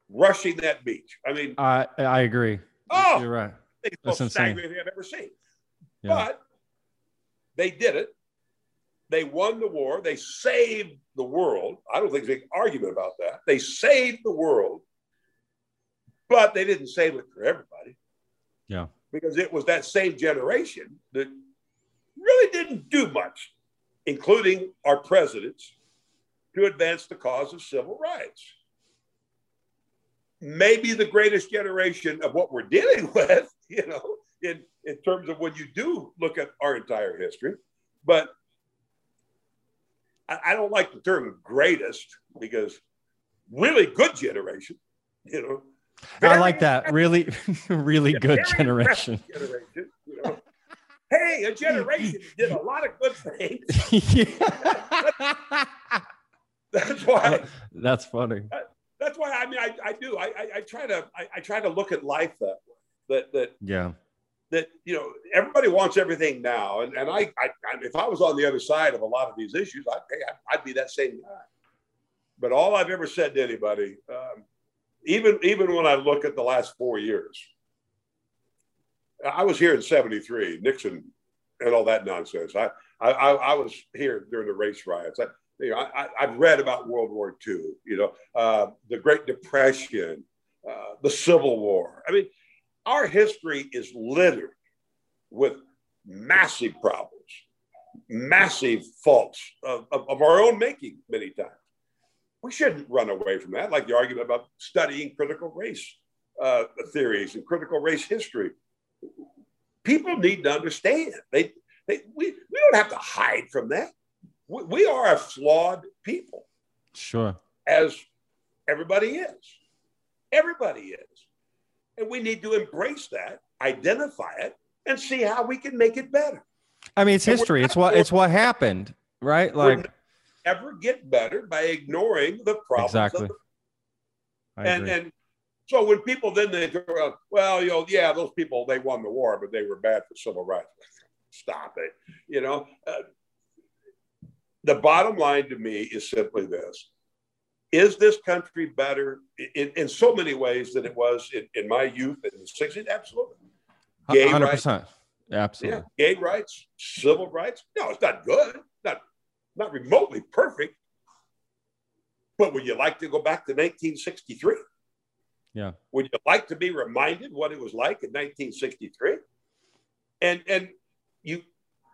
rushing that beach? I mean, I, I agree. Oh, you're right. It's the most staggering thing I've ever seen. Yeah. But they did it they won the war. They saved the world. I don't think there's any argument about that. They saved the world, but they didn't save it for everybody. Yeah. Because it was that same generation that really didn't do much, including our presidents, to advance the cause of civil rights. Maybe the greatest generation of what we're dealing <laughs> with, you know, in, in terms of when you do look at our entire history. But I, I don't like the term greatest because really good generation, you know. I like that. Really, <laughs> really good generation. <laughs> generation you know? hey, a generation did a lot of good things. <laughs> that's why. That's funny. That's why I mean I, I do I, I, I try to I, I, try to look at life that that that yeah that you know everybody wants everything now and and I, I if I was on the other side of a lot of these issues I'd I'd be that same guy. But all I've ever said to anybody, um, even even when I look at the last four years, I was here in '73, Nixon and all that nonsense. I I, I was here during the race riots. I, you know, I, have read about World War II. You know, uh, the Great Depression, uh, the Civil War. I mean, our history is littered with massive problems, massive faults of, of, of our own making many times. We shouldn't run away from that, like the argument about studying critical race uh, theories and critical race history. People need to understand. They, they, we, we don't have to hide from that. We, we are a flawed people. Sure. As everybody is. Everybody is. And we need to embrace that, identify it, and see how we can make it better. I mean, it's and history. It's what it's what happened, right? Like ever get better by ignoring the problems. Exactly. The, and and so when people then they go, well, you know, yeah, those people they won the war, but they were bad for civil rights. Stop it. You know, uh, the bottom line to me is simply this: Is this country better in, in so many ways than it was in, in my youth in the '60s? Absolutely. Gay 100%. Rights, Absolutely. Yeah, gay rights, civil rights. No, it's not good. Not remotely perfect. But would you like to go back to 1963? Yeah. Would you like to be reminded what it was like in 1963? And and you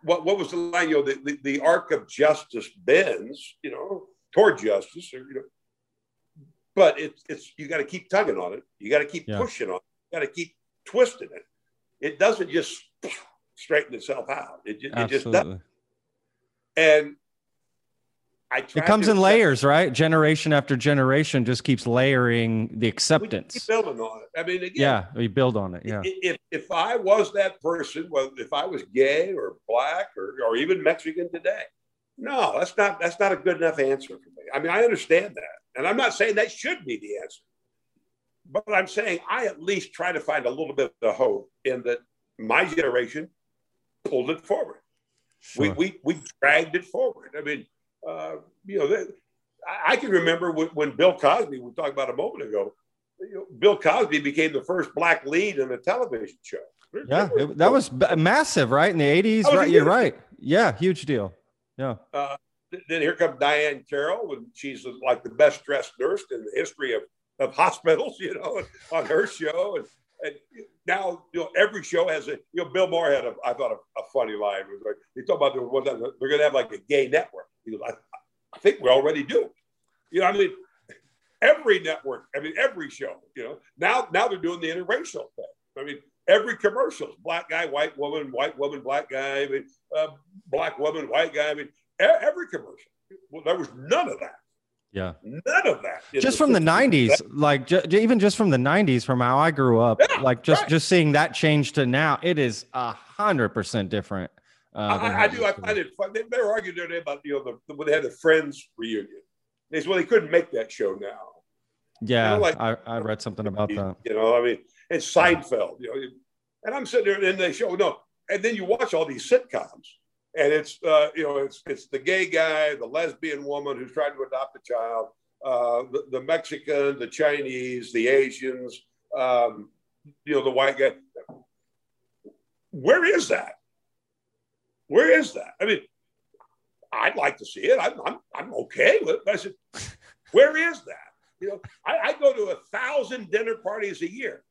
what what was the line? You know, the, the, the arc of justice bends, you know, toward justice, or you know. But it's it's you got to keep tugging on it. You got to keep yeah. pushing on it. You got to keep twisting it. It doesn't just straighten itself out. It, just, it just doesn't. And it comes in layers, right? Generation after generation just keeps layering the acceptance. keep building on it. I mean, again, yeah, we build on it. Yeah. If if I was that person, well, if I was gay or black or or even Mexican today, no, that's not that's not a good enough answer for me. I mean, I understand that, and I'm not saying that should be the answer, but I'm saying I at least try to find a little bit of the hope in that my generation pulled it forward. Sure. We, we we dragged it forward. I mean uh, you know, they, I, can remember when, when, Bill Cosby, we talked about a moment ago, you know, Bill Cosby became the first black lead in a television show. Yeah, it, that was massive, right? In the 80s, right? You're right. Yeah, huge deal. Yeah. Uh, then here comes Diahann Carroll, and she's like the best dressed nurse in the history of, of <laughs> hospitals, you know, on her show. And, and now, you know, every show has a, you know, Bill Maher had a, I thought, a, a funny line. It was like, he talked about there, they're going to have like a gay network. He goes, I, I think we already do. You know, I mean, every network, I mean, every show, you know, now now they're doing the interracial thing. I mean, every commercial is black guy, white woman, white woman, black guy, I mean, uh, black woman, white guy. I mean, every commercial. Well, there was none of that. Yeah. None of that. Just from the 90s, like j- even just from the 90s, from how I grew up, yeah, like just, right. just seeing that change to now, it is a hundred percent different. Uh, I, I, do. I find it fun. They, they were arguing today about you know the, when they had the Friends reunion. They said, well, they couldn't make that show now. Yeah, you know, like, I, I read something about that. You know, I mean, it's Seinfeld. You know, and I'm sitting there and they show no, and then you watch all these sitcoms, and it's uh, you know it's it's the gay guy, the lesbian woman who's trying to adopt a child, uh, the, the Mexican, the Chinese, the Asians, um, you know, the white guy. Where is that? Where is that? I mean, I'd like to see it. I'm, I'm, I'm okay with it. But I said, <laughs> where is that? You know, I, I go to a thousand dinner parties a year.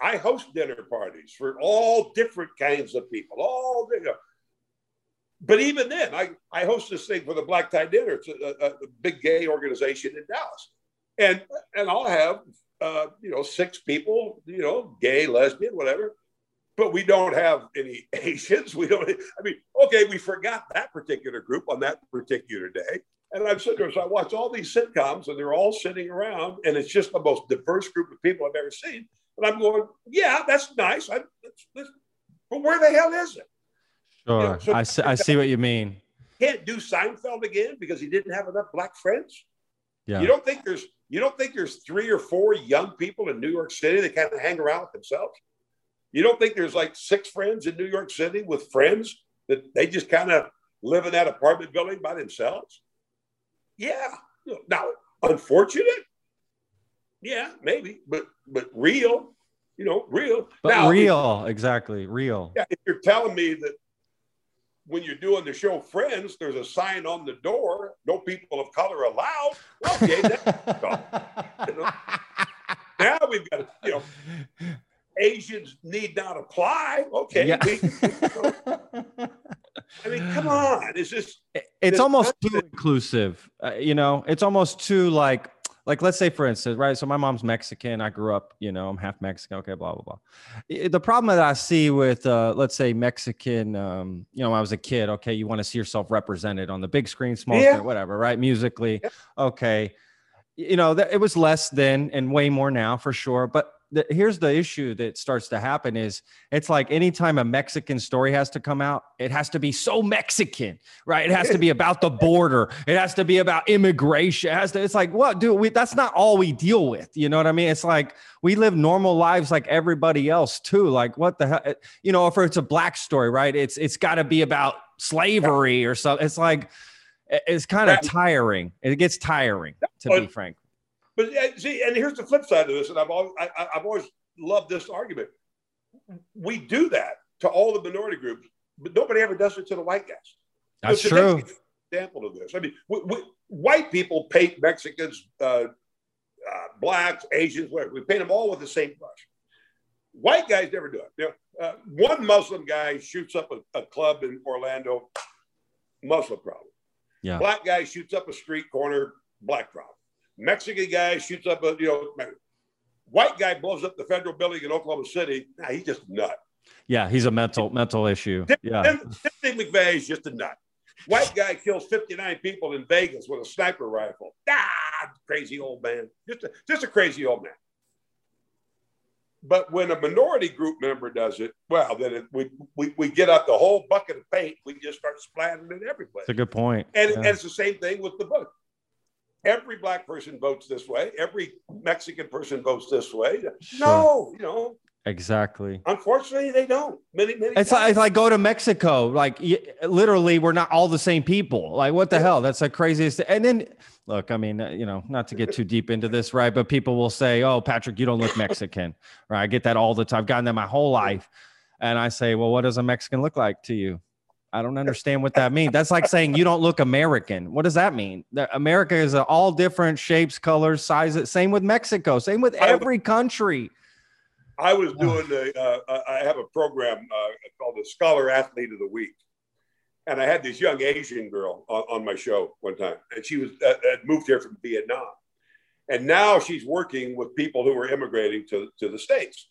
I host dinner parties for all different kinds of people, all you know. But even then, I, I host this thing for the Black Tie Dinner. It's a, a, a big gay organization in Dallas, and and I'll have uh, you know six people, you know, gay, lesbian, whatever. But we don't have any <laughs> Asians. We don't. I mean, okay, we forgot that particular group on that particular day. And I'm sitting there, so I watch all these sitcoms, and they're all sitting around, and it's just the most diverse group of people I've ever seen. And I'm going, yeah, that's nice. I, that's, that's, but where the hell is it? Sure, you know, so I, see, I see what you mean. Can't do Seinfeld again because he didn't have enough black friends. Yeah. You don't think there's you don't think there's three or four young people in New York City that kind of hang around with themselves? You don't think there's like six friends in New York City with friends that they just kind of live in that apartment building by themselves? Yeah. Now, unfortunate, yeah, maybe, but but real, you know, real. But now, real, if, exactly, real. Yeah, if you're telling me that when you're doing the show Friends, there's a sign on the door, no people of color allowed. Okay, <laughs> you know, now we've got to, you know Asians need not apply. Okay. Yeah. We, <laughs> I mean, come on. It's just it's almost too inclusive. Uh, you know, it's almost too like like let's say for instance right so my mom's mexican i grew up you know i'm half mexican okay blah blah blah the problem that i see with uh, let's say mexican um, you know when i was a kid okay you want to see yourself represented on the big screen small yeah. screen whatever right musically yeah. okay you know it was less then and way more now for sure but the, here's the issue that starts to happen is it's like anytime a Mexican story has to come out, it has to be so Mexican, right? It has to be <laughs> about the border. It has to be about immigration. It has to, it's like, what, dude, we, that's not all we deal with. You know what I mean? It's like we live normal lives like everybody else too. Like what the hell, you know, if it's a black story, right? It's, it's gotta be about slavery or something. It's like, it's kind of tiring. It gets tiring to be frank. But see, and here's the flip side of this, and I've always, I, have always loved this argument. We do that to all the minority groups, but nobody ever does it to the white guys. That's so true. Example of this. I mean, we, we, white people paint Mexicans, uh, uh, blacks, Asians, whatever. We paint them all with the same brush. White guys never do it. You know, uh, one Muslim guy shoots up a, a club in Orlando, Muslim problem. Yeah. Black guy shoots up a street corner, black problem. Mexican guy shoots up a, you know, white guy blows up the federal building in Oklahoma City. Nah, he's just a nut. Yeah, he's a mental mental issue. Yeah. Timothy McVeigh is just a nut. White guy kills 59 people in Vegas with a sniper rifle. Ah, crazy old man. Just a, just a crazy old man. But when a minority group member does it, well, then it, we, we, we get out the whole bucket of paint. We just start splattering it everywhere. That's a good point. And, yeah. and it's the same thing with the book every black person votes this way, every Mexican person votes this way. Sure. No, you know. Exactly. Unfortunately, they don't. Many, many. It's like, go to Mexico. Like literally, we're not all the same people. Like what the yeah. hell? That's the craziest. And then look, I mean, uh, you know, not to get too deep into this, right? But people will say, "Oh, Patrick, you don't look Mexican," right? I get that all the time. I've gotten that my whole life, and I say, "Well, what does a Mexican look like to you?" I don't understand what that means. That's like saying you don't look American. What does that mean? America is all different shapes, colors, sizes. Same with Mexico. Same with every country. I was doing a. Uh, I have a program uh, called the Scholar Athlete of the Week, and I had this young Asian girl on, on my show one time, and she was uh, had moved here from Vietnam, and now she's working with people who are immigrating to to the states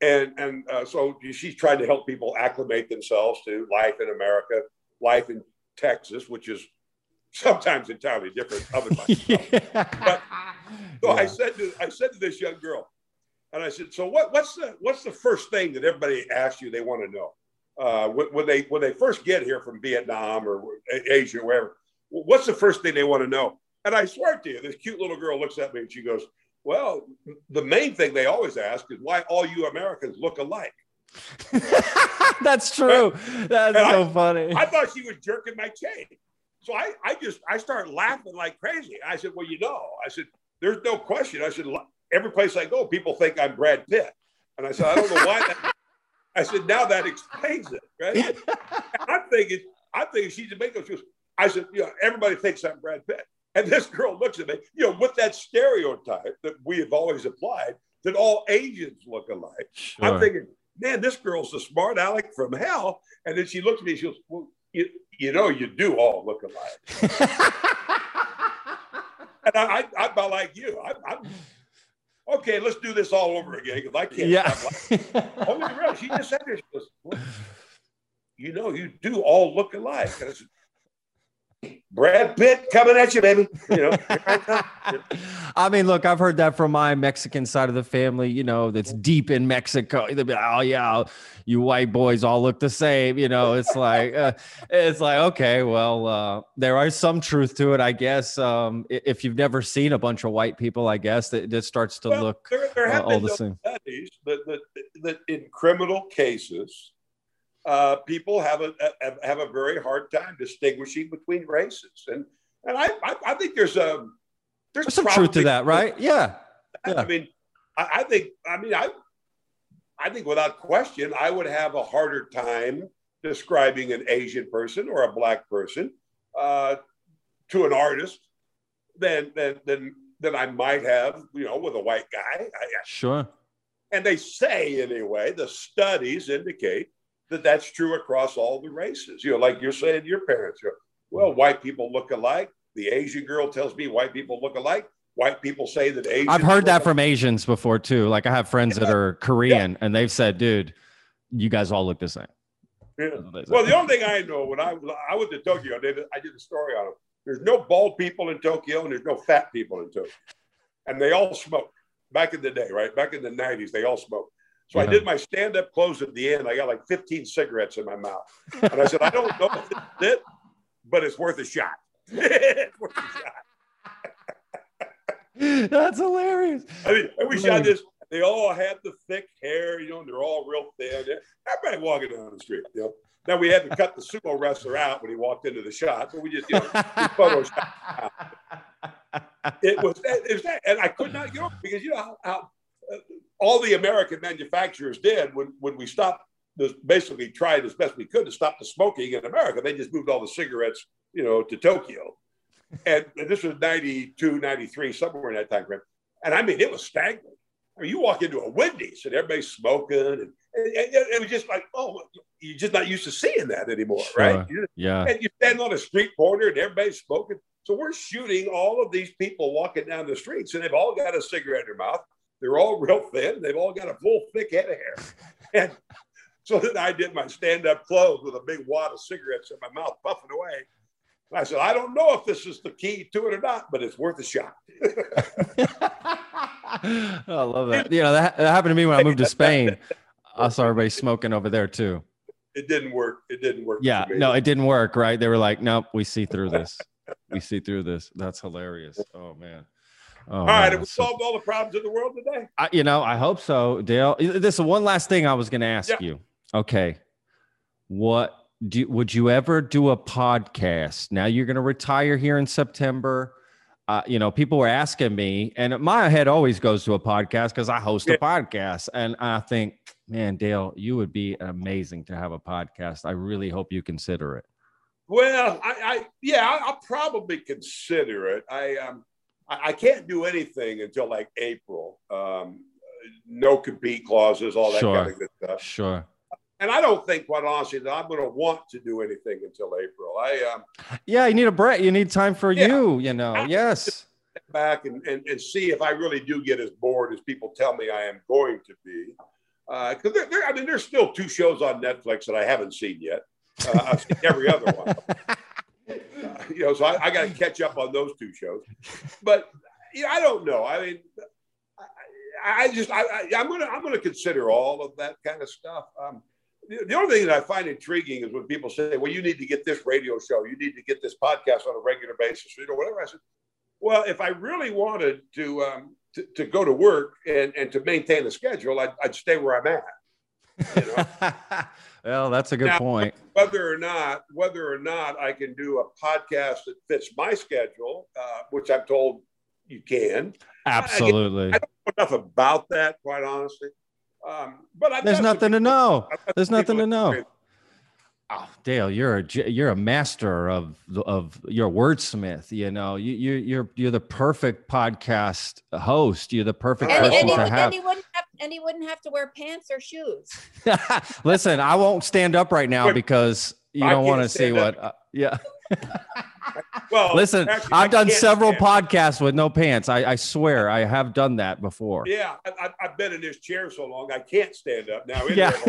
and and uh, so she's trying to help people acclimate themselves to life in America, life in Texas, which is sometimes entirely different. <laughs> yeah. But so yeah. I said to I said to this young girl, and I said, so what, what's the what's the first thing that everybody asks you they want to know uh, when, when they when they first get here from Vietnam or Asia or wherever? What's the first thing they want to know? And I swear to you, this cute little girl looks at me and she goes, well, the main thing they always ask is why all you Americans look alike. <laughs> That's true. That's and so I, funny. I thought she was jerking my chain. So I, I just I started laughing like crazy. I said, Well, you know, I said, there's no question. I said, every place I go, people think I'm Brad Pitt. And I said, I don't know why that <laughs> I said, now that explains it, right? <laughs> I'm thinking, I'm thinking she's Jamaican. She goes, I said, you know, everybody thinks I'm Brad Pitt. And this girl looks at me, you know, with that stereotype that we have always applied that all Asians look alike. Sure. I'm thinking, man, this girl's a smart aleck from hell. And then she looks at me, she goes, well, you, you know, you do all look alike. <laughs> and I, I, I'm about like you. I, I'm okay. Let's do this all over again because I can't. yeah. stop. Only real. She just said this. She goes, well, you know, you do all look alike. And I said, Brad Pitt coming at you, baby. You know, <laughs> I mean, look, I've heard that from my Mexican side of the family, you know, that's deep in Mexico. They'll be like, oh, yeah, you white boys all look the same. You know, it's like, uh, it's like, okay, well, uh, there is some truth to it, I guess. Um, if you've never seen a bunch of white people, I guess that it starts to Well, look there, there uh, all the same. studies that, that, that in criminal cases, uh, people have a, have- have a very hard time distinguishing between races, and and I I, I think there's a there's There's some truth to that, right? Yeah. I Yeah. mean, I, I think I mean I I think without question I would have a harder time describing an Asian person or a black person uh, to an artist than than than than I might have you know with a white guy. I, Sure. and they say anyway, the studies indicate that that's true across all the races. You know, like you're saying, your parents are, well, white people look alike. The Asian girl tells me white people look alike. White people say that Asian. I've heard that from Asians before too. Like I have friends that are Korean and they've said, dude, you guys all look the same. Yeah. That's what they say. Well, the only thing I know when I I went to Tokyo, I did, I did a story on them. There's no bald people in Tokyo, and there's no fat people in Tokyo, and they all smoke. Back in the day, right? Back in the '90s, they all smoked. So I did my stand-up close at the end. I got like 15 cigarettes in my mouth, and I said, I don't know if it's it, but it's worth a shot. <laughs> worth a shot. <laughs> That's hilarious. I mean, we shot this. They all had the thick hair, you know, and they're all real thin. Everybody walking down the street, you know. Now we had to cut the sumo wrestler out when he walked into the shot, but we just, you know, we <laughs> photoshopped. It was, it was that, and I could not get over because you know how, how all the American manufacturers did when when we stopped, this, basically tried as best we could to stop the smoking in America. They just moved all the cigarettes, you know, to Tokyo, and, this was 92, 93, somewhere in that time frame. And I mean, it was staggering. I mean, you walk into a Wendy's and everybody's smoking, and, and, and it was just like, oh, you're just not used to seeing that anymore, right? Sure. You- Yeah. and you stand on a street corner and everybody's smoking. So we're shooting all of these people walking down the streets, and they've all got a cigarette in their mouth. They're all real thin. They've all got a full, thick head of hair. And so then I did my stand-up close with a big wad of cigarettes in my mouth, puffing away. And I said, I don't know if this is the key to it or not, but it's worth a shot. <laughs> I love that. You know, that, that happened to me when I moved to Spain. I saw everybody smoking over there too. it didn't work. It didn't work. Yeah, no, it didn't work, right? They were like, nope, we see through this. We see through this. That's hilarious. Oh man. Oh, All right, have we solved all the problems in the world today? I, you know, I hope so, Dale. This is one last thing I was going to ask Yeah. you. Okay, what do would you ever do a podcast? Now you're going to retire here in September. Uh, you know, people were asking me, and my head always goes to a podcast because I host Yeah. a podcast, and I think, man, Dale, you would be amazing to have a podcast. I really hope you consider it. Well, I, I yeah, I- I'll probably consider it. I um, I, I can't do anything until like April. Um, no compete clauses, all that Sure. kind of good stuff. Sure. And I don't think, quite honestly, that I'm going to want to do anything until April. I um, Yeah, you need a break. You need time for Yeah. you. You know. Yes. back and, and, and see if I really do get as bored as people tell me I am going to be. Because there, there, I mean, there's still two shows on Netflix that I haven't seen yet. Uh, I've seen every other one. <laughs> You know, so I, I got to catch up on those two shows. But you know, I don't know. I mean, I, I just I, I, I'm gonna I'm gonna consider all of that kind of stuff. Um, the, the only thing that I find intriguing is when people say, "Well, you need to get this radio show, you need to get this podcast on a regular basis," you know, whatever. I said, "Well, if I really wanted to um, to, to go to work and, and to maintain the schedule, I'd, I'd stay where I'm at." You know? <laughs> well, that's a good Now- point. whether or not whether or not I can do a podcast that fits my schedule, uh, which I'm told you can. Absolutely. I don't know enough about that, quite honestly. Um, but I've There's got some nothing to know. There's nothing to know. Oh, Dale, you're a you're a master of of you're a wordsmith. You know, you you you're you're the perfect podcast host. You're the perfect And- And, person and, to would- have. And he wouldn't have and he wouldn't have to wear pants or shoes. <laughs> Listen, I won't stand up right now because you I don't want to see stand what. Uh, yeah. <laughs> Well, Listen, actually, I I've done several stand- podcasts with no pants. I, I swear, I have done that before. Yeah, I, I- I've been in this chair so long I can't stand up now. Yeah. <laughs>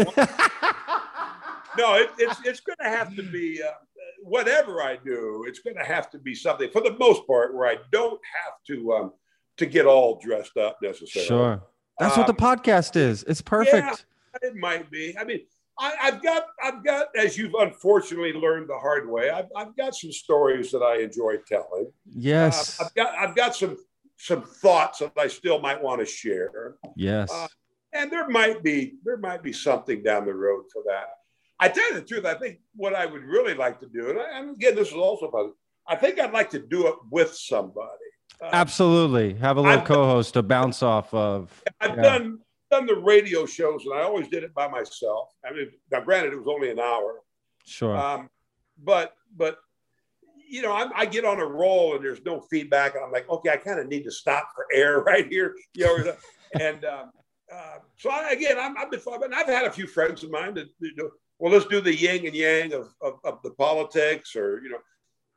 no, it, it's it's going to have to be uh, whatever I do. It's going to have to be something for the most part where I don't have to um, to get all dressed up necessarily. sure. That's what the Um, podcast is. It's perfect. It might be. I mean, I, I've got I've got as you've unfortunately learned the hard way. I've, I've got some stories that I enjoy telling. yes. Uh, I've got I've got some some thoughts that I still might want to share. yes. uh, and there might be there might be something down the road for that. I tell you the truth, I think what I would really like to do, and, I, and again, this is also fun. I think I'd like to do it with somebody. Uh, Absolutely. Have a little I've- co-host to bounce off of. I've Yeah. done done the radio shows, and I always did it by myself. I mean, now granted, it was only an hour, Sure. um, but but you know, I, I get on a roll and there's no feedback, and I'm like, okay, I kind of need to stop for air <laughs> right here, you know. and um, uh, so I, again, I'm, I've been, and I've had a few friends of mine that you know, well, let's do the yin and yang of, of, of the politics, or you know.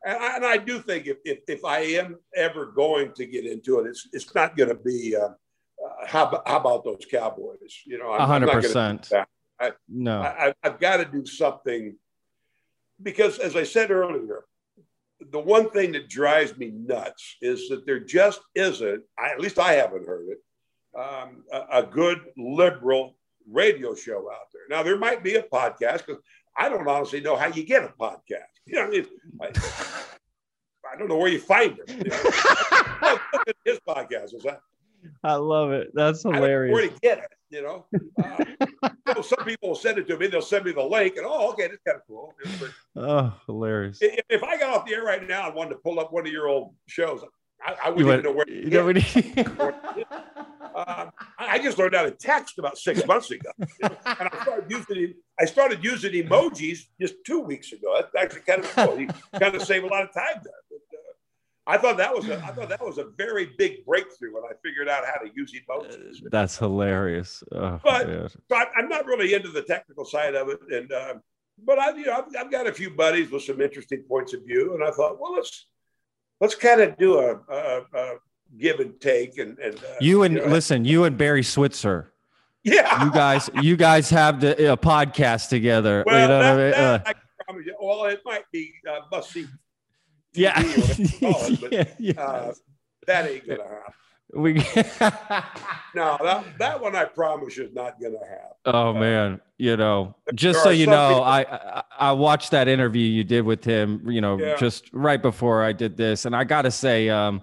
And I, and I do think if, if, if I am ever going to get into it, it's it's not going to be uh, uh, how, about- how about those Cowboys? You know, I'm, I'm hundred not gonna do percent. I- No. I, I've got to do something because, as I said earlier, the one thing that drives me nuts is that there just isn't, I, at least I haven't heard it, um, a, a good liberal radio show out there. Now, there might be a podcast because I don't honestly know how you get a podcast. You know, I, mean, I, I don't know where you find them. You know? <laughs> Look at his podcast is that I love it. That's I where to get it, you know. Uh, you know, some people will send it to me, they'll send me the link, and oh, okay, that's kind of cool. But Oh, hilarious. if, if I got off the air right now and wanted to pull up one of your old shows, I, I wouldn't went- even know where to you know <laughs> Um, I just learned how to text about six <laughs> months ago, and I started using I started using emojis just two weeks ago. That's actually kind of cool. You kind of save a lot of time there. But, uh, I thought that was a I thought that was a very big breakthrough when I figured out how to use emojis. That's hilarious. Oh, But- man. So I, I'm not really into the technical side of it, and um, but I, you know, I've, I've got a few buddies with some interesting points of view, and I thought, well, let's let's kind of do a, a, a give and take, and and uh, you and know, listen, you and Barry Switzer, yeah, you guys, you guys have the a podcast together. Well, you know that, what I mean? that Uh, I promise you. Well, it might be uh, must see. yeah. TV or whatever you call it, <laughs> yeah, yeah. Uh, that ain't gonna happen. We. <laughs> No, that that one I promise you is not gonna happen. oh man, you know, just so you know, people- I, I I watched that interview you did with him. You know, Yeah. just right before I did this, and I got to say, um,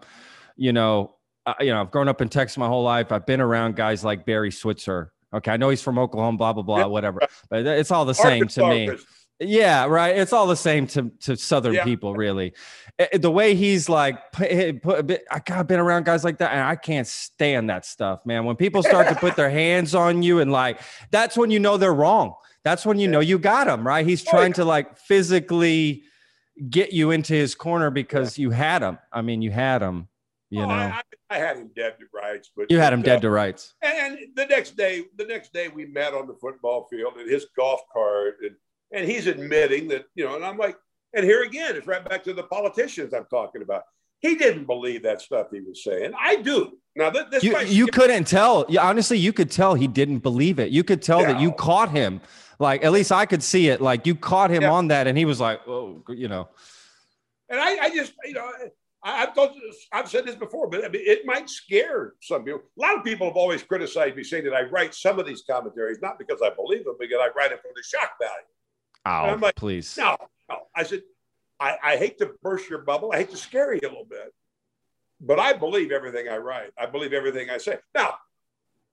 you know, I, you know, I've grown up in Texas my whole life. I've been around guys like Barry Switzer. Okay, I know he's from Oklahoma, blah blah blah, whatever, but it's all the same to me. is- Yeah, right. It's all the same to to Southern Yeah. people, really. Eh, The way he's like, put, eh, put a bit. I got been around guys like that, and I can't stand that stuff, man. When people start to put their hands on you, and like, that's when you know they're wrong. That's when you Yeah. know you got him, right? He's Oh, trying yeah. to like physically get you into his corner because you had him. I mean, you had him. You Oh, know, I, I, had him dead to rights, but you had him but, dead uh, to rights. And the next day, the next day we met on the football field and his golf cart, and and he's admitting that you know, and I'm like, and here again, it's right back to the politicians I'm talking about. He didn't believe that stuff he was saying. I do. Now th- this You you couldn't tell. Yeah, honestly, you could tell he didn't believe it. You could tell that you caught him. Like at least I could see it. Like you caught him Yeah. on that, and he was like, "Oh, you know." and I, I just you know. I, I've, told I've said this before, but I mean, it might scare some people. A lot of people have always criticized me, saying that I write some of these commentaries not because I believe them, because I write it for the shock value. Ow, I'm like, please. No, no. I said, I, I hate to burst your bubble. I hate to scare you a little bit, but I believe everything I write. I believe everything I say. Now,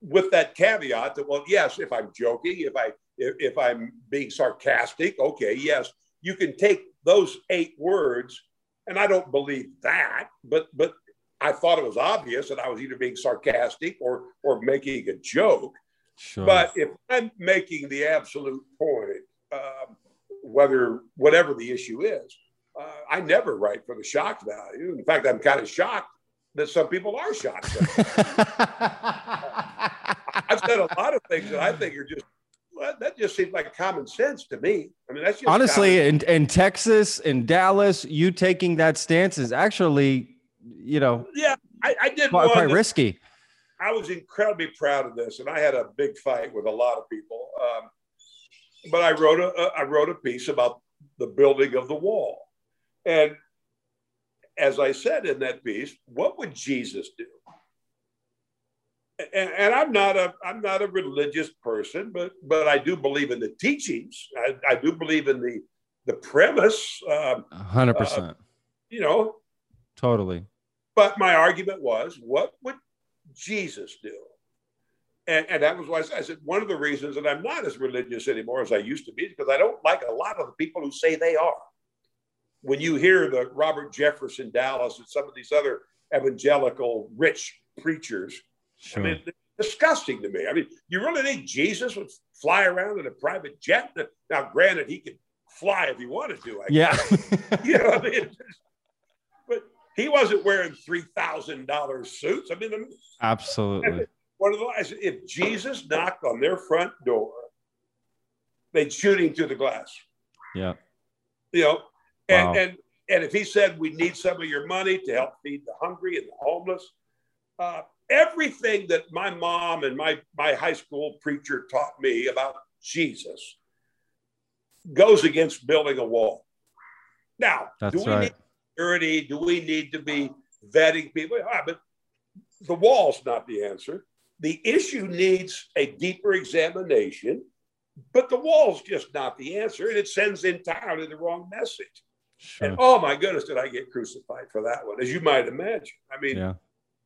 with that caveat that, well, yes, if I'm joking, if I if, if I'm being sarcastic, okay, yes, you can take those eight words, and I don't believe that, but but I thought it was obvious that I was either being sarcastic or or making a joke. Sure. But if I'm making the absolute point, um, whether whatever the issue is. Uh, I never write for the shock value. In fact, I'm kind of shocked that some people are shocked. <laughs> I've said a lot of things that I think are just well, that just seems like common sense to me. I mean, that's just honestly in, in Texas, in Dallas, you taking that stance is actually, you know, yeah. I, I did quite, quite risky. I was incredibly proud of this, and I had a big fight with a lot of people. Um, but I wrote a I wrote a piece about the building of the wall, and as I said in that piece, what would Jesus do? And, and I'm not a I'm not a religious person, but but I do believe in the teachings. I, I do believe in the the premise. Um, hundred percent. you know, Totally. but my argument was, what would Jesus do? And, and that was why I said, I said one of the reasons that I'm not as religious anymore as I used to be is because I don't like a lot of the people who say they are. When you hear the Robert Jeffress Dallas and some of these other evangelical rich preachers, Sure. I mean, it's disgusting to me. I mean, you really think Jesus would fly around in a private jet? Now, granted, he could fly if he wanted to. I yeah. <laughs> you know, I mean, but he wasn't wearing three thousand dollars suits. I mean, Absolutely. One of the last. If Jesus knocked on their front door, they'd shoot him through the glass. Yeah. You know, and Wow. and and if he said we need some of your money to help feed the hungry and the homeless, uh, everything that my mom and my my high school preacher taught me about Jesus goes against building a wall. Now, That's do we right. need security? Do we need to be vetting people? Ah, but the wall's not the answer. The issue needs a deeper examination, but the wall's just not the answer, and it sends entirely the wrong message. Sure. And oh my goodness, did I get crucified for that one? As you might imagine. I mean, Yeah.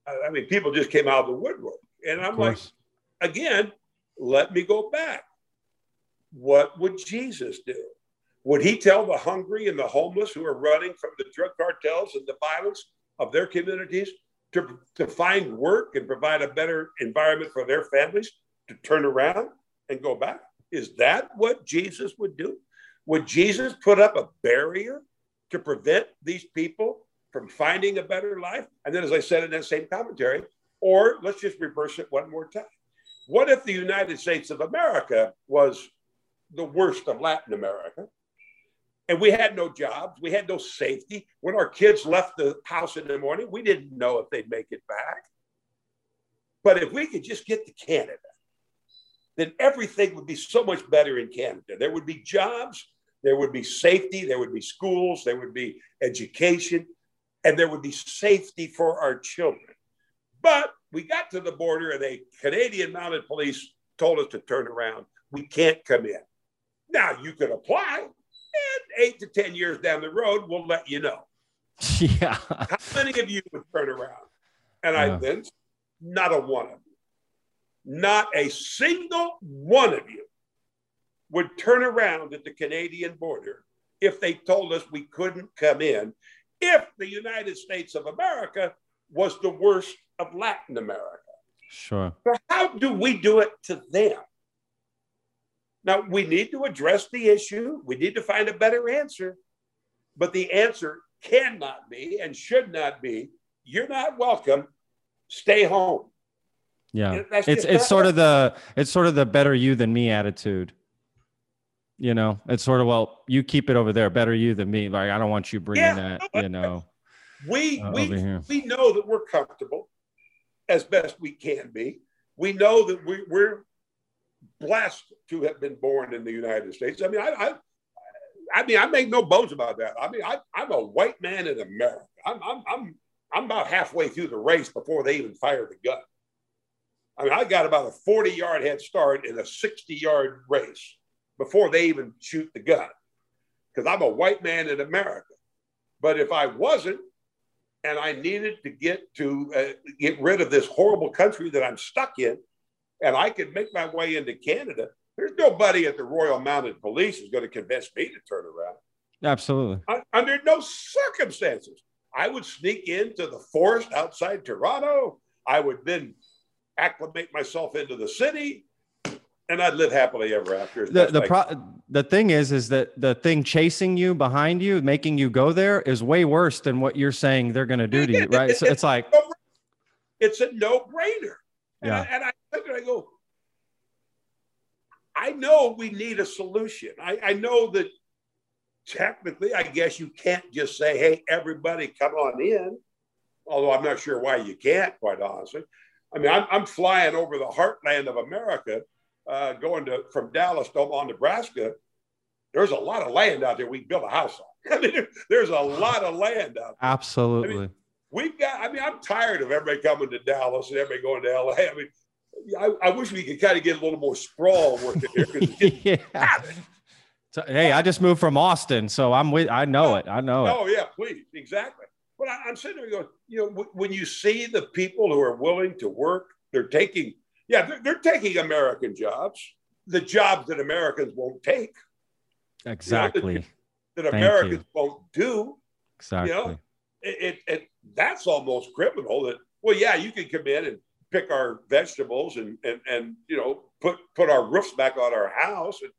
I, I mean, people just came out of the woodwork, and I'm like, again, let me go back. What would Jesus do? Would he tell the hungry and the homeless who are running from the drug cartels and the violence of their communities to, to find work and provide a better environment for their families to turn around and go back? Is that what Jesus would do? Would Jesus put up a barrier to prevent these people from finding a better life? And then, as I said in that same commentary, or let's just reverse it one more time. What if the United States of America was the worst of Latin America? And we had no jobs, we had no safety. When our kids left the house in the morning, we didn't know if they'd make it back. But if we could just get to Canada, then everything would be so much better in Canada. There would be jobs, there would be safety, there would be schools, there would be education, and there would be safety for our children. But we got to the border and a Canadian mounted police told us to turn around. We can't come in. Now you could apply, and eight to 10 years down the road, we'll let you know. <laughs> Yeah. How many of you would turn around? And I Yeah. then, not a one of you, not a single one of you would turn around at the Canadian border if they told us we couldn't come in, if the United States of America was the worst of Latin America. Sure. So how do we do it to them? Now, we need to address the issue. We need to find a better answer. But the answer cannot be and should not be you're not welcome. Stay home. Yeah. That's It's it's sort right. of the it's sort of the better you than me attitude. You know, it's sort of well, you keep it over there, better you than me. Like I don't want you bringing Yeah. that, you know, We, uh, we, we know that we're comfortable as best we can be. We know that we, we're blessed to have been born in the United States. I mean, I, I, I mean, I make no bones about that. I mean, I, I'm a white man in America. I'm, I'm, I'm, I'm about halfway through the race before they even fire the gun. I mean, I got about a 40 yard head start in a 60 yard race before they even shoot the gun because I'm a white man in America. But if I wasn't, and I needed to get to uh, get rid of this horrible country that I'm stuck in, and I could make my way into Canada, there's nobody at the Royal Mounted Police is going to convince me to turn around. absolutely. Un- under no circumstances. I would sneak into the forest outside Toronto. I would then acclimate myself into the city. and I'd live happily ever after. The the like- pro- the thing is is that the thing chasing you behind you, making you go there, is way worse than what you're saying they're going to do to you, right? So it's like, no- it's a no-brainer. And, Yeah. I, and I look and I go, I know we need a solution. I, I know that technically, I guess you can't just say, "Hey, everybody, come on in." Although I'm not sure why you can't, quite honestly. I mean, I'm, I'm flying over the heartland of America, uh, going to from Dallas to Omaha, Nebraska. There's a lot of land out there we can build a house on. <laughs> I mean, there's a lot of land out there absolutely. we've got i mean i'm tired of everybody coming to dallas and everybody going to la i mean i, I wish we could kind of get a little more sprawl working here <laughs> yeah. So, hey, I just moved from Austin, so I'm with. I know it. I know it. oh yeah please exactly but I, i'm sitting there going you know w- when you see the people who are willing to work they're taking yeah they're, they're taking american jobs the jobs that americans won't take Exactly. that Thank americans you. won't do Exactly. it, it, it that's almost criminal that well yeah you can come in and pick our vegetables and and and you know put put our roofs back on our house and,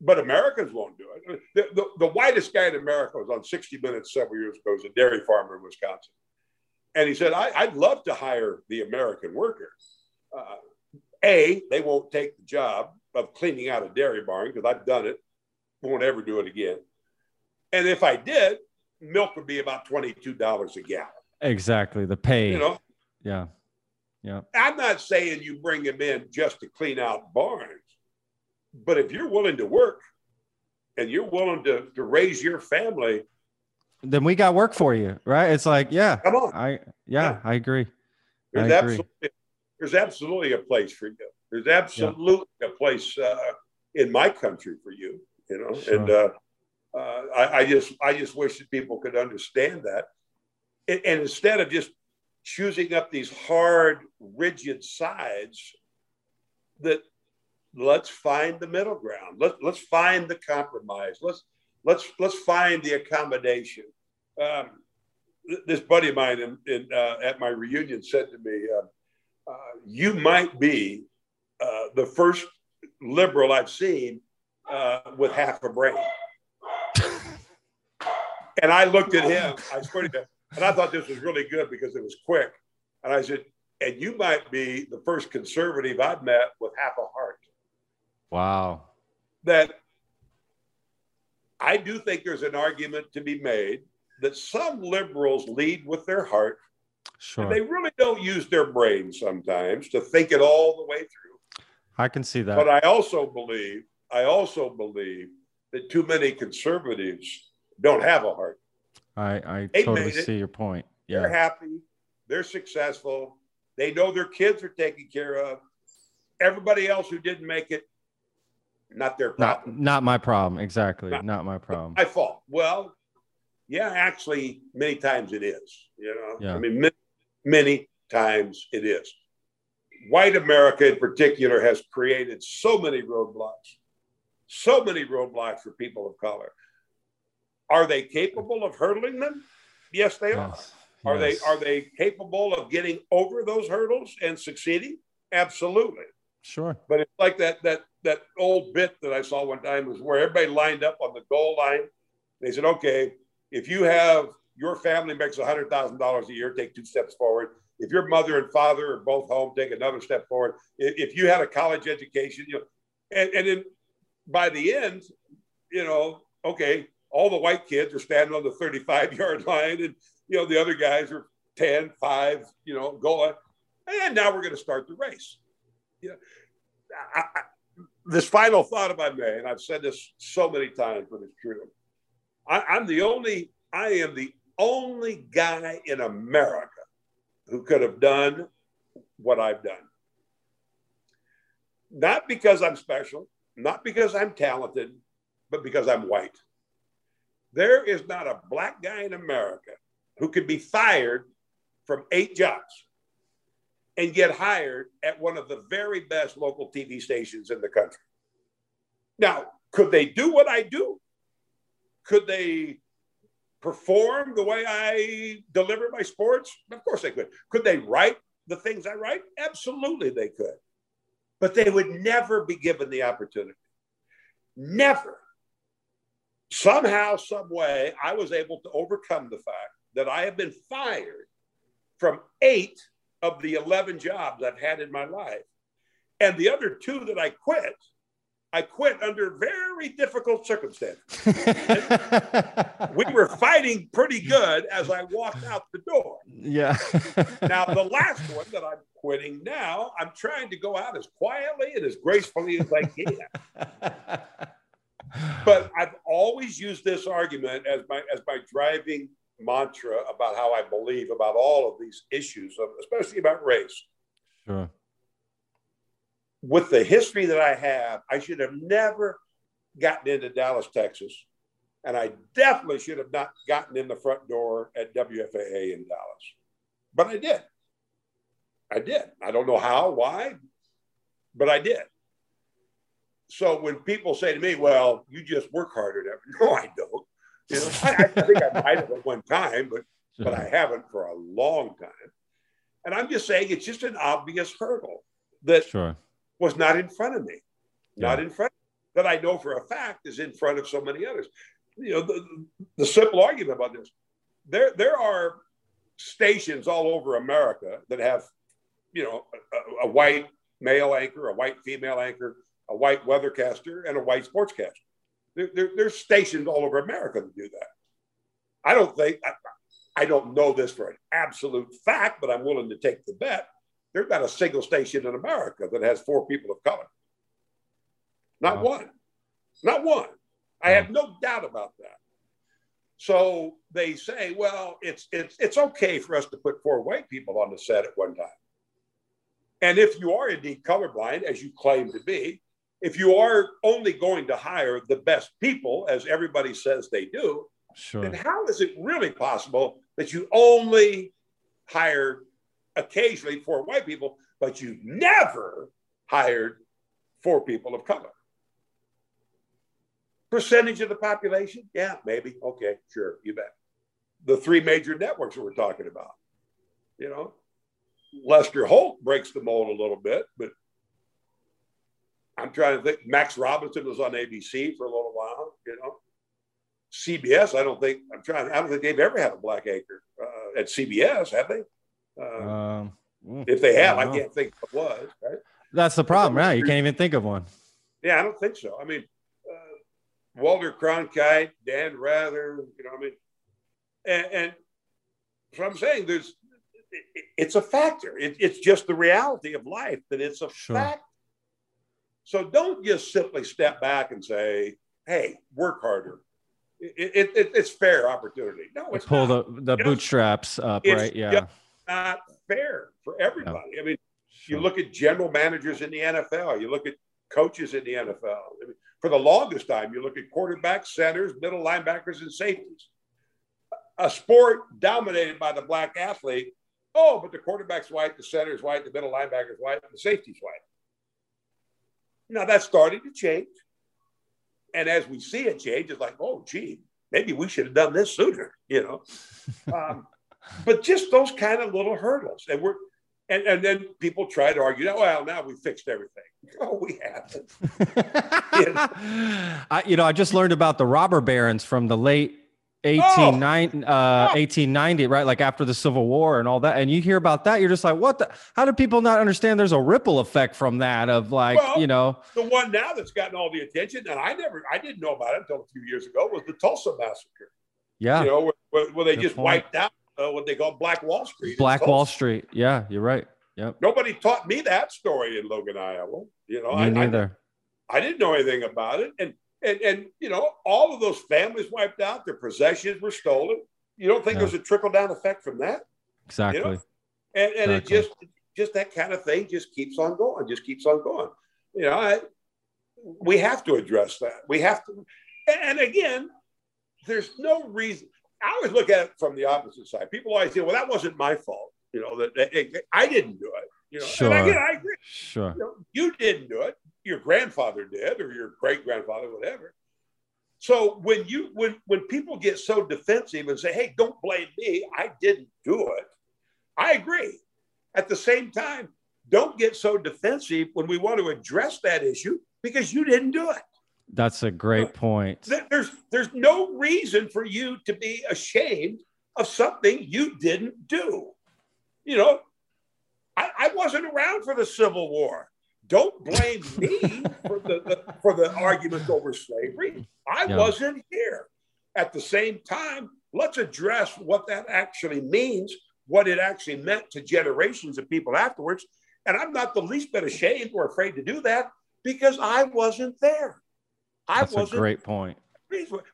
but Americans won't do it. The, the, the whitest guy in America was on 60 Minutes several years ago. Was a dairy farmer in Wisconsin. And he said, I, I'd love to hire the American worker. Uh, a, they won't take the job of cleaning out a dairy barn because I've done it, won't ever do it again. And if I did, milk would be about $22 a gallon. Exactly. The pay. You know, yeah. Yeah. I'm not saying you bring them in just to clean out barns, but if you're willing to work and you're willing to, to raise your family, Then we got work for you, right? It's like, yeah, come on. I, yeah, Yeah. I agree. There's I agree. absolutely there's absolutely a place for you. There's absolutely a place uh, in my country for you. You know, Sure. and uh, uh, I, I just I just wish that people could understand that, and, and instead of just choosing up these hard, rigid sides, that let's find the middle ground. Let, let's find the compromise. Let's let's let's find the accommodation. Um, this buddy of mine in, in, uh, at my reunion said to me, uh, uh, "You might be uh, the first liberal I've seen uh, with half a brain." <laughs> and I looked at him. I swear to God, and I thought this was really good because it was quick. And I said, "And you might be the first conservative I've met with half a heart." Wow. That I do think there's an argument to be made that some liberals lead with their heart Sure. and they really don't use their brain sometimes to think it all the way through. I can see that. But I also believe, I also believe that too many conservatives don't have a heart. I, I totally see your point. Yeah. They're happy, they're successful, they know their kids are taken care of. Everybody else who didn't make it, not their Not, problem. not my problem. Exactly. No. Not my problem. my fault. Well, yeah, actually, many times it is. You know, Yeah. I mean, many, many times it is. White America, in particular, has created so many roadblocks, so many roadblocks for people of color. Are they capable of hurdling them? Yes, they are. Yes. Are Yes. they are they capable of getting over those hurdles and succeeding? Absolutely. Sure. But it's like that that that old bit that I saw one time was where everybody lined up on the goal line. They said, okay, if you have your family makes hundred thousand dollars a year, take two steps forward. If your mother and father are both home, take another step forward. If, if you had a college education, you know, and, and then by the end, you know, okay, all the white kids are standing on the 35 yard line and you know the other guys are 10, 5, you know, going. And now we're going to start the race. yeah I, I, this final thought if I may, and I've said this so many times, but it's true. I, I'm the only, I am the only guy in America who could have done what I've done. Not because I'm special, not because I'm talented, but because I'm white. There is not a black guy in America who could be fired from eight jobs and get hired at one of the very best local TV stations in the country. Now, could they do what I do? Could they perform the way I deliver my sports? Of course they could. Could they write the things I write? Absolutely they could. but they would never be given the opportunity. Never. Somehow, some way, I was able to overcome the fact that I have been fired from eight of the 11 jobs I've had in my life. And the other two that I quit, I quit under very difficult circumstances. <laughs> we were fighting pretty good as I walked out the door. Yeah. <laughs> now, the last one that I'm quitting now, I'm trying to go out as quietly and as gracefully as I can. <laughs> but I've always used this argument as my as my driving mantra about how I believe about all of these issues, especially about race. Sure. With the history that I have, I should have never gotten into Dallas, Texas. And I definitely should have not gotten in the front door at WFAA in Dallas. But I did. I did. I don't know how, why, but I did. So when people say to me, well, you just work harder, <laughs> no, I don't. You know, I, I think I might have at one time, but but I haven't for a long time. And I'm just saying it's just an obvious hurdle that sure. was not in front of me, Yeah. not in front that I know for a fact is in front of so many others. You know, the, the simple argument about this, there there are stations all over America that have, you know, a, a white male anchor, a white female anchor, a white weathercaster, and a white sportscaster. There, there, there's stations all over America to do that. I don't think, I, I don't know this for an absolute fact, but I'm willing to take the bet. There's not a single station in America that has four people of color. Not Wow. one. Not one. I have no doubt about that. So they say, well, it's it's it's okay for us to put four white people on the set at one time. And if you are indeed colorblind, as you claim to be, if you are only going to hire the best people, as everybody says they do, Sure. then how is it really possible that you only hired occasionally four white people, but you never hired four people of color? Percentage of the population? Yeah, maybe. Okay, sure, you bet. The three major networks that we're talking about, you know, Lester Holt breaks the mold a little bit, but I'm trying to think. Max Robinson was on ABC for a little while, you know. CBS, I don't think I'm trying. I don't think they've ever had a black anchor uh, at CBS, have they? Uh, Um, mm, if they have, I don't can't think what was. Right? That's the problem, right? You can't even think of one. Yeah, I don't think so. I mean, uh, Walter Cronkite, Dan Rather, you know, I mean, and, and so I'm saying there's, it, it's a factor. It, it's just the reality of life that it's a Sure. fact. So don't just simply step back and say, "Hey, work harder." It, it, it, it's fair opportunity. No, it's Pull not. the the Yes. bootstraps up, It's right? Yeah. not fair for everybody. I mean, you look at general managers in the NFL, you look at coaches in the NFL. I mean, for the longest time, you look at quarterbacks, centers, middle linebackers, and safeties. A sport dominated by the black athlete. Oh, but the quarterback's white, the center's white, the middle linebacker's white, and the safety's white. Now that's starting to change. And as we see it change, it's like, oh, gee, maybe we should have done this sooner, you know. <laughs> Um, but just those kind of little hurdles. And we're and, and then people try to argue, well, now we fixed everything. <laughs> Oh, we haven't. <laughs> I, you know, I just learned about the robber barons from the late 1890, uh, 1890, right? Like after the Civil War and all that. And you hear about that, you're just like, what the? How do people not understand there's a ripple effect from that? Of like, Well, you know, The one now that's gotten all the attention, and I never, I didn't know about it until a few years ago, was the Tulsa massacre. yeah, You know, where, where, where they Good just point. wiped out uh, what they call Black Wall Street. Black Wall Street. Yeah, you're right. Yep. Nobody taught me that story in Logan, Iowa. You know, Me I, I, neither. I didn't know anything about it. And, and, and, you know, all of those families wiped out, their possessions were stolen. You don't think Yeah. there's a trickle down effect from that? exactly. and, and Exactly. it just just that kind of thing just keeps on going just keeps on going you know I, we have to address that we have to and again there's no reason i always look at it from the opposite side people always say well that wasn't my fault you know that, that- I didn't do it you know Sure. and again i agree Sure. you, know, you didn't do it your grandfather did or your great grandfather whatever so when you when when people get so defensive and say hey don't blame me i didn't do it i agree at the same time don't get so defensive when we want to address that issue because you didn't do it. That's a great point. There's there's no reason for you to be ashamed of something you didn't do. You know, I, I wasn't around for the Civil War. Don't blame me for the, the, for the argument over slavery. I yeah. wasn't here. At the same time, let's address what that actually means, what it actually meant to generations of people afterwards. And I'm not the least bit ashamed or afraid to do that because I wasn't there. I That's wasn't a great point.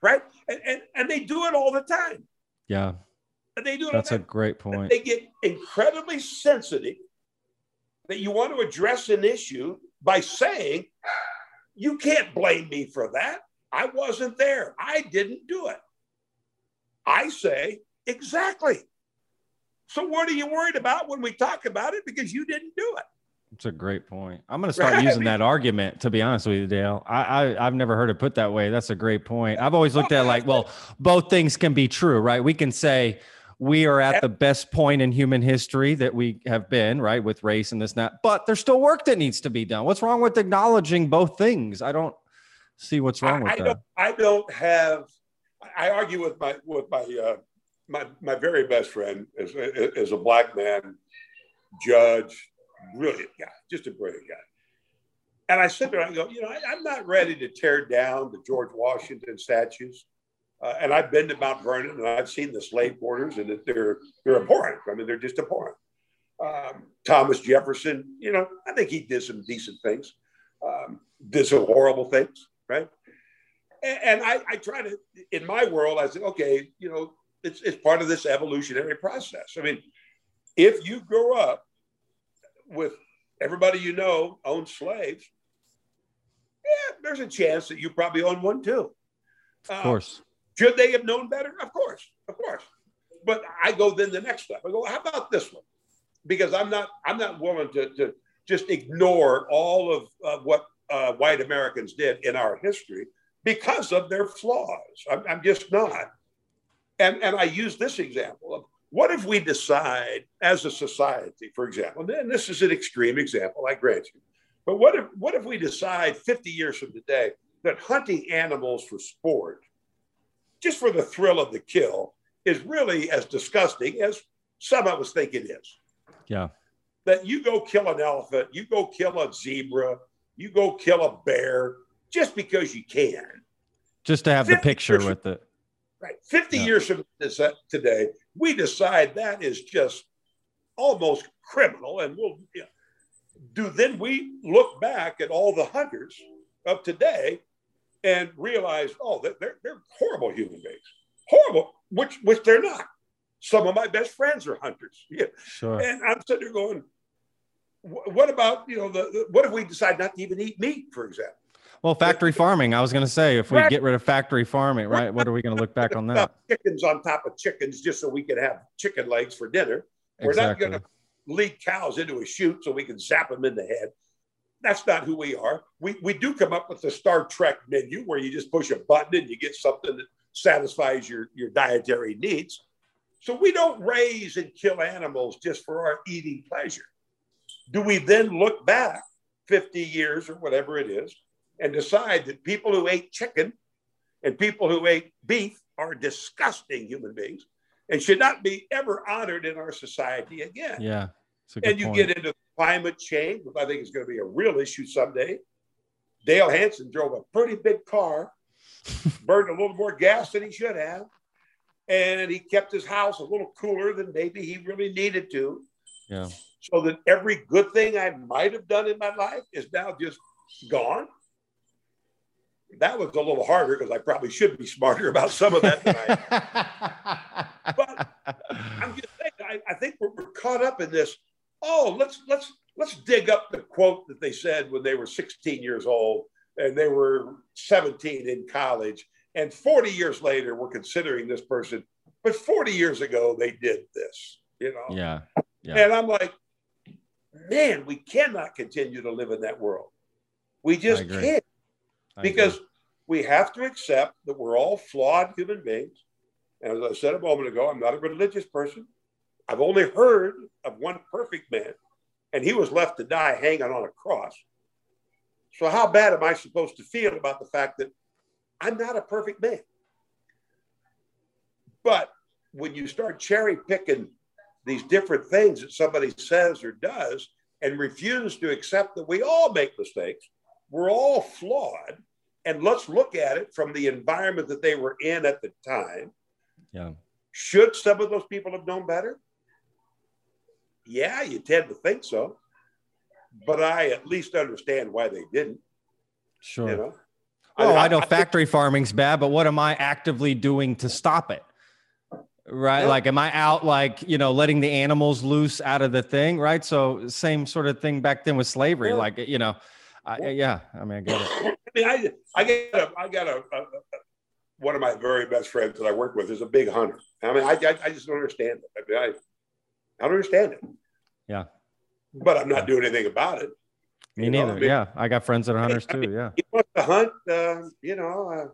Right. And, and, and they do it all the time. Yeah. And they do it. That's a great point. They get incredibly sensitive that you want to address an issue by saying, you can't blame me for that. I wasn't there. I didn't do it. I say, exactly. So what are you worried about when we talk about it? Because you didn't do it. It's a great point. I'm going to start right? using that argument. To be honest with you, Dale, I, I have never heard it put that way. That's a great point. I've always looked at it like, well, both things can be true, right? We can say we are at the best point in human history that we have been, right, with race and this and that. But there's still work that needs to be done. What's wrong with acknowledging both things? I don't see what's wrong with I that. Don't, I don't have. I argue with my with my uh, my my very best friend is is a black man, judge, brilliant guy, just a brilliant guy. And I sit there and I go, you know, I, am not ready to tear down the George Washington statues. Uh, and I've been to Mount Vernon and I've seen the slave quarters and that they're they're abhorrent. I mean, they're just abhorrent. Um, Thomas Jefferson, you know, I think he did some decent things, um, did some horrible things, right? And, and I, I try to, in my world, I said, okay, you know, it's, it's part of this evolutionary process. I mean, if you grow up with everybody you know owns slaves, yeah, there's a chance that you probably own one too. Of course. Uh, should they have known better? Of course, of course. But I go then the next step. I go, how about this one? Because I'm not I'm not willing to, to just ignore all of uh, what uh, white Americans did in our history because of their flaws. I'm, I'm just not. And and I use this example of what if we decide as a society, for example, and this is an extreme example, I grant you, but what if what if we decide 50 years from today that hunting animals for sport just for the thrill of the kill, is really as disgusting as some of us think it is. Yeah. That you go kill an elephant, you go kill a zebra, you go kill a bear just because you can. Just to have the picture with it. Right. 50 yeah. years from today, we decide that is just almost criminal. And we'll you know, do then we look back at all the hunters of today and realize, oh, they're, they're horrible human beings. Horrible, which which they're not. Some of my best friends are hunters. <laughs> Yeah. Sure. And I'm sitting there going, what about, you know, the, the, what if we decide not to even eat meat, for example? Well, factory farming. I was going to say, if we get rid of factory farming, right? What are we going to look back <laughs> on that? Chickens on top of chickens, just so we can have chicken legs for dinner. We're exactly. not going to lead cows into a chute so we can zap them in the head. That's not who we are. We, we do come up with the Star Trek menu where you just push a button and you get something that satisfies your, your dietary needs. So we don't raise and kill animals just for our eating pleasure. Do we then look back 50 years or whatever it is and decide that people who ate chicken and people who ate beef are disgusting human beings and should not be ever honored in our society again? Yeah. And you point. get into climate change, which I think is going to be a real issue someday. Dale Hansen drove a pretty big car, <laughs> burned a little more gas than he should have, and he kept his house a little cooler than maybe he really needed to. Yeah. So that every good thing I might have done in my life is now just gone. That was a little harder because I probably should be smarter about some of that. <laughs> but I'm just saying, I, I think we're, we're caught up in this oh, let's let's let's dig up the quote that they said when they were 16 years old and they were 17 in college, and 40 years later we're considering this person, but 40 years ago they did this, you know. Yeah. yeah. And I'm like, man, we cannot continue to live in that world. We just can't because we have to accept that we're all flawed human beings. And as I said a moment ago, I'm not a religious person. I've only heard of one perfect man, and he was left to die hanging on a cross. So, how bad am I supposed to feel about the fact that I'm not a perfect man? But when you start cherry picking these different things that somebody says or does and refuse to accept that we all make mistakes, we're all flawed, and let's look at it from the environment that they were in at the time. Yeah. Should some of those people have known better? Yeah, you tend to think so. But I at least understand why they didn't. Sure. You know? Oh, I, I know factory farming's bad, but what am I actively doing to stop it? Right. Yeah. Like, am I out like, you know, letting the animals loose out of the thing? Right. So, same sort of thing back then with slavery. Yeah. Like, you know, I, yeah. I mean, I get it. <coughs> I mean, I, I got a, I got a, a, a, one of my very best friends that I work with is a big hunter. I mean, I, I, I just don't understand it. I mean, I, don't understand it. Yeah. But I'm not doing anything about it. Me You know, neither. I mean- yeah. I got friends that are hunters I too. Yeah. He wants to hunt, uh, you know, uh,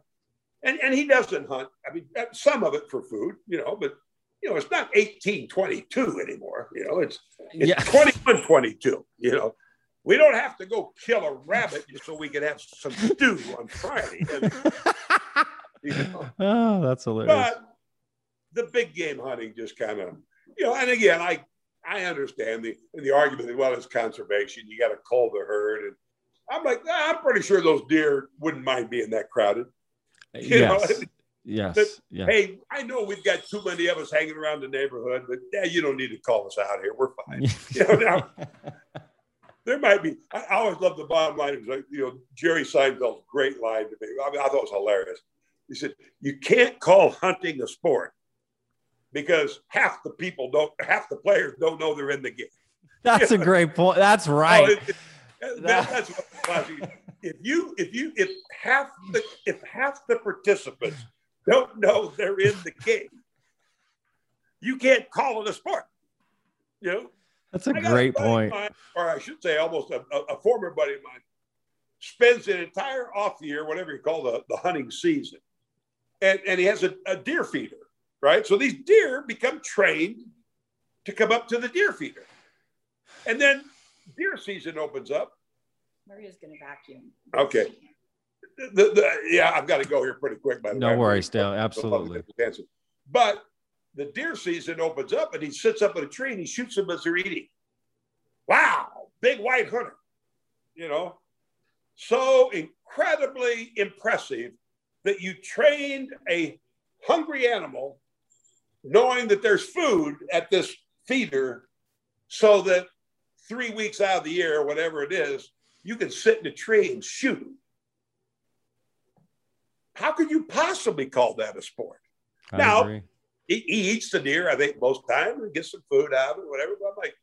and, and he doesn't hunt. I mean, uh, some of it for food, you know, but, you know, it's not 1822 anymore. You know, it's, it's Yeah. 2122, you know. We don't have to go kill a rabbit just so we can have some stew on Friday. And, <laughs> you know, oh, that's hilarious. but the big game hunting just kind of, you know, and again, I I understand the the argument that well, it's conservation. You got to cull the herd, and I'm like, "Ah, I'm pretty sure those deer wouldn't mind being that crowded. you know, yes. Yes. But, Yeah. Hey, I know we've got too many of us hanging around the neighborhood, but yeah, you don't need to call us out here. We're fine. <laughs> you know, now, there might be. I, I always love the bottom line. It was like, you know, Jerry Seinfeld's great line to me. I, mean, I thought it was hilarious. He said, "You can't call hunting a sport because half the people don't, half the players don't know they're in the game." <laughs> That's a <laughs> great point. That's right. Oh, it- it- that- that's what if you if you if half the if half the participants don't know they're in the game, you can't call it a sport. You know, That's a great of point. mine, or I should say, almost a, a, a former buddy of mine, spends an entire off year, whatever you call the, the hunting season, and, and he has a, a deer feeder, right? So these deer become trained to come up to the deer feeder. And then deer season opens up. Maria's gonna vacuum. Okay. The, the, yeah, I've got to go here pretty quick. By the No way. worries, Dale. Absolutely. But the deer season opens up and he sits up in a tree and he shoots them as they're eating. Wow, big white hunter, you know. So incredibly impressive that you trained a hungry animal knowing that there's food at this feeder so that three weeks out of the year, or whatever it is, you can sit in a tree and shoot. How could you possibly call that a sport? I Now- agree. he, he eats the deer, I think, most times and gets some food out of it, whatever. But I'm like,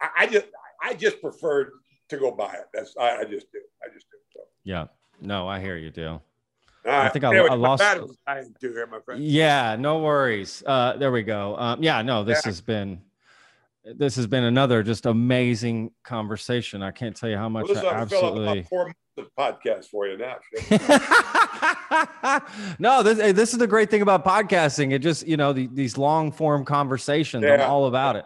I, I just I just prefer to go buy it. That's I, I just do. I just do. So, Yeah. No, I hear you, Dale. Right. think I- Anyway, I lost- here, my friend. Yeah, no worries. Uh, there we go. Um, yeah, no, this Yeah. has been this has been another just amazing conversation. I can't tell you how Well, much this I will fill up absolutely. four months of podcast for you now. <laughs> no, this this is the great thing about podcasting. It just you know the, these long form conversations. I'm all about it.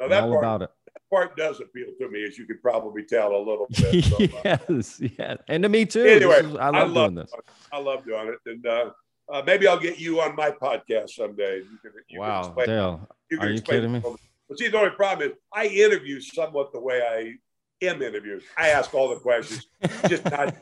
All part, about it. Part does appeal to me, as you could probably tell a little <laughs> bit. So, uh, yes, yeah, and to me too. Anyway, is- I I love love doing this. I love doing it, and uh, uh, maybe I'll get you on my podcast someday. You can, you Wow, explain- Dale, you can are you kidding me? But see, the only problem is I interview somewhat the way I am interviewed. I ask all the questions, <laughs> just not.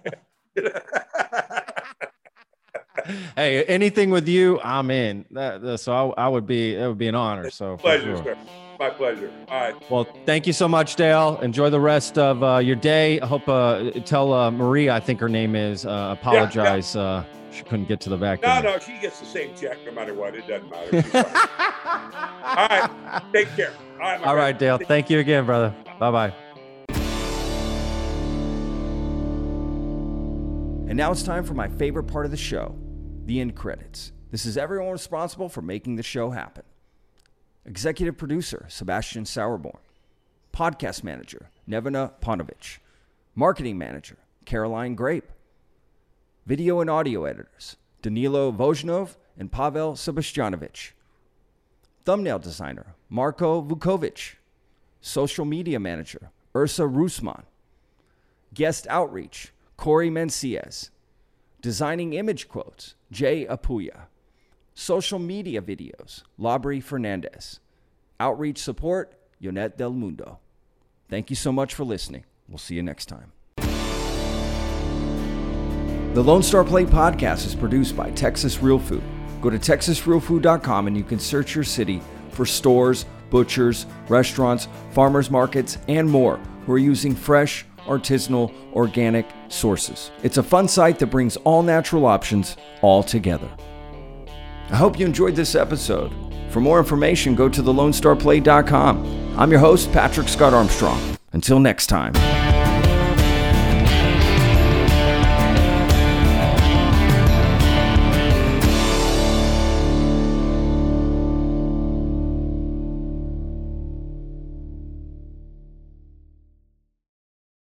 hey, anything with you, I'm in. That, that- so I, I would be it would be an honor. So for pleasure, sure. sir. My pleasure. All right. Well, thank you so much, Dale. Enjoy the rest of uh, your day. I hope uh, tell uh, Maria, I think her name is, uh, apologize. Uh, she couldn't get to the vacuum. No, no, she gets the same check no matter what. It doesn't matter. <laughs> All right. Take care. All right. my All friend. right, Dale. Thank you again, brother. Bye bye. And now it's time for my favorite part of the show the end credits. This is everyone responsible for making the show happen. Executive producer Sebastian Sauerborn, podcast manager Nevena Ponovich, marketing manager Caroline Grape, video and audio editors Danilo Vojnov and Pavel Sebastianovich, thumbnail designer Marko Vukovic, Social Media Manager, Ursa Rusman. Guest Outreach, Corey Menciez. Designing Image Quotes, Jay Apuya. Social Media Videos, Labri Fernandez. Outreach Support, Yonet Del Mundo. Thank you so much for listening. We'll see you next time. The Lone Star Plate podcast is produced by Texas Real Food. Go to texasrealfood.com and you can search your city for stores, butchers, restaurants, farmers markets, and more who are using fresh, artisanal, organic sources. It's a fun site that brings all natural options all together. I hope you enjoyed this episode. For more information, go to thelonestarplate.com. I'm your host, Patrick Scott Armstrong. Until next time.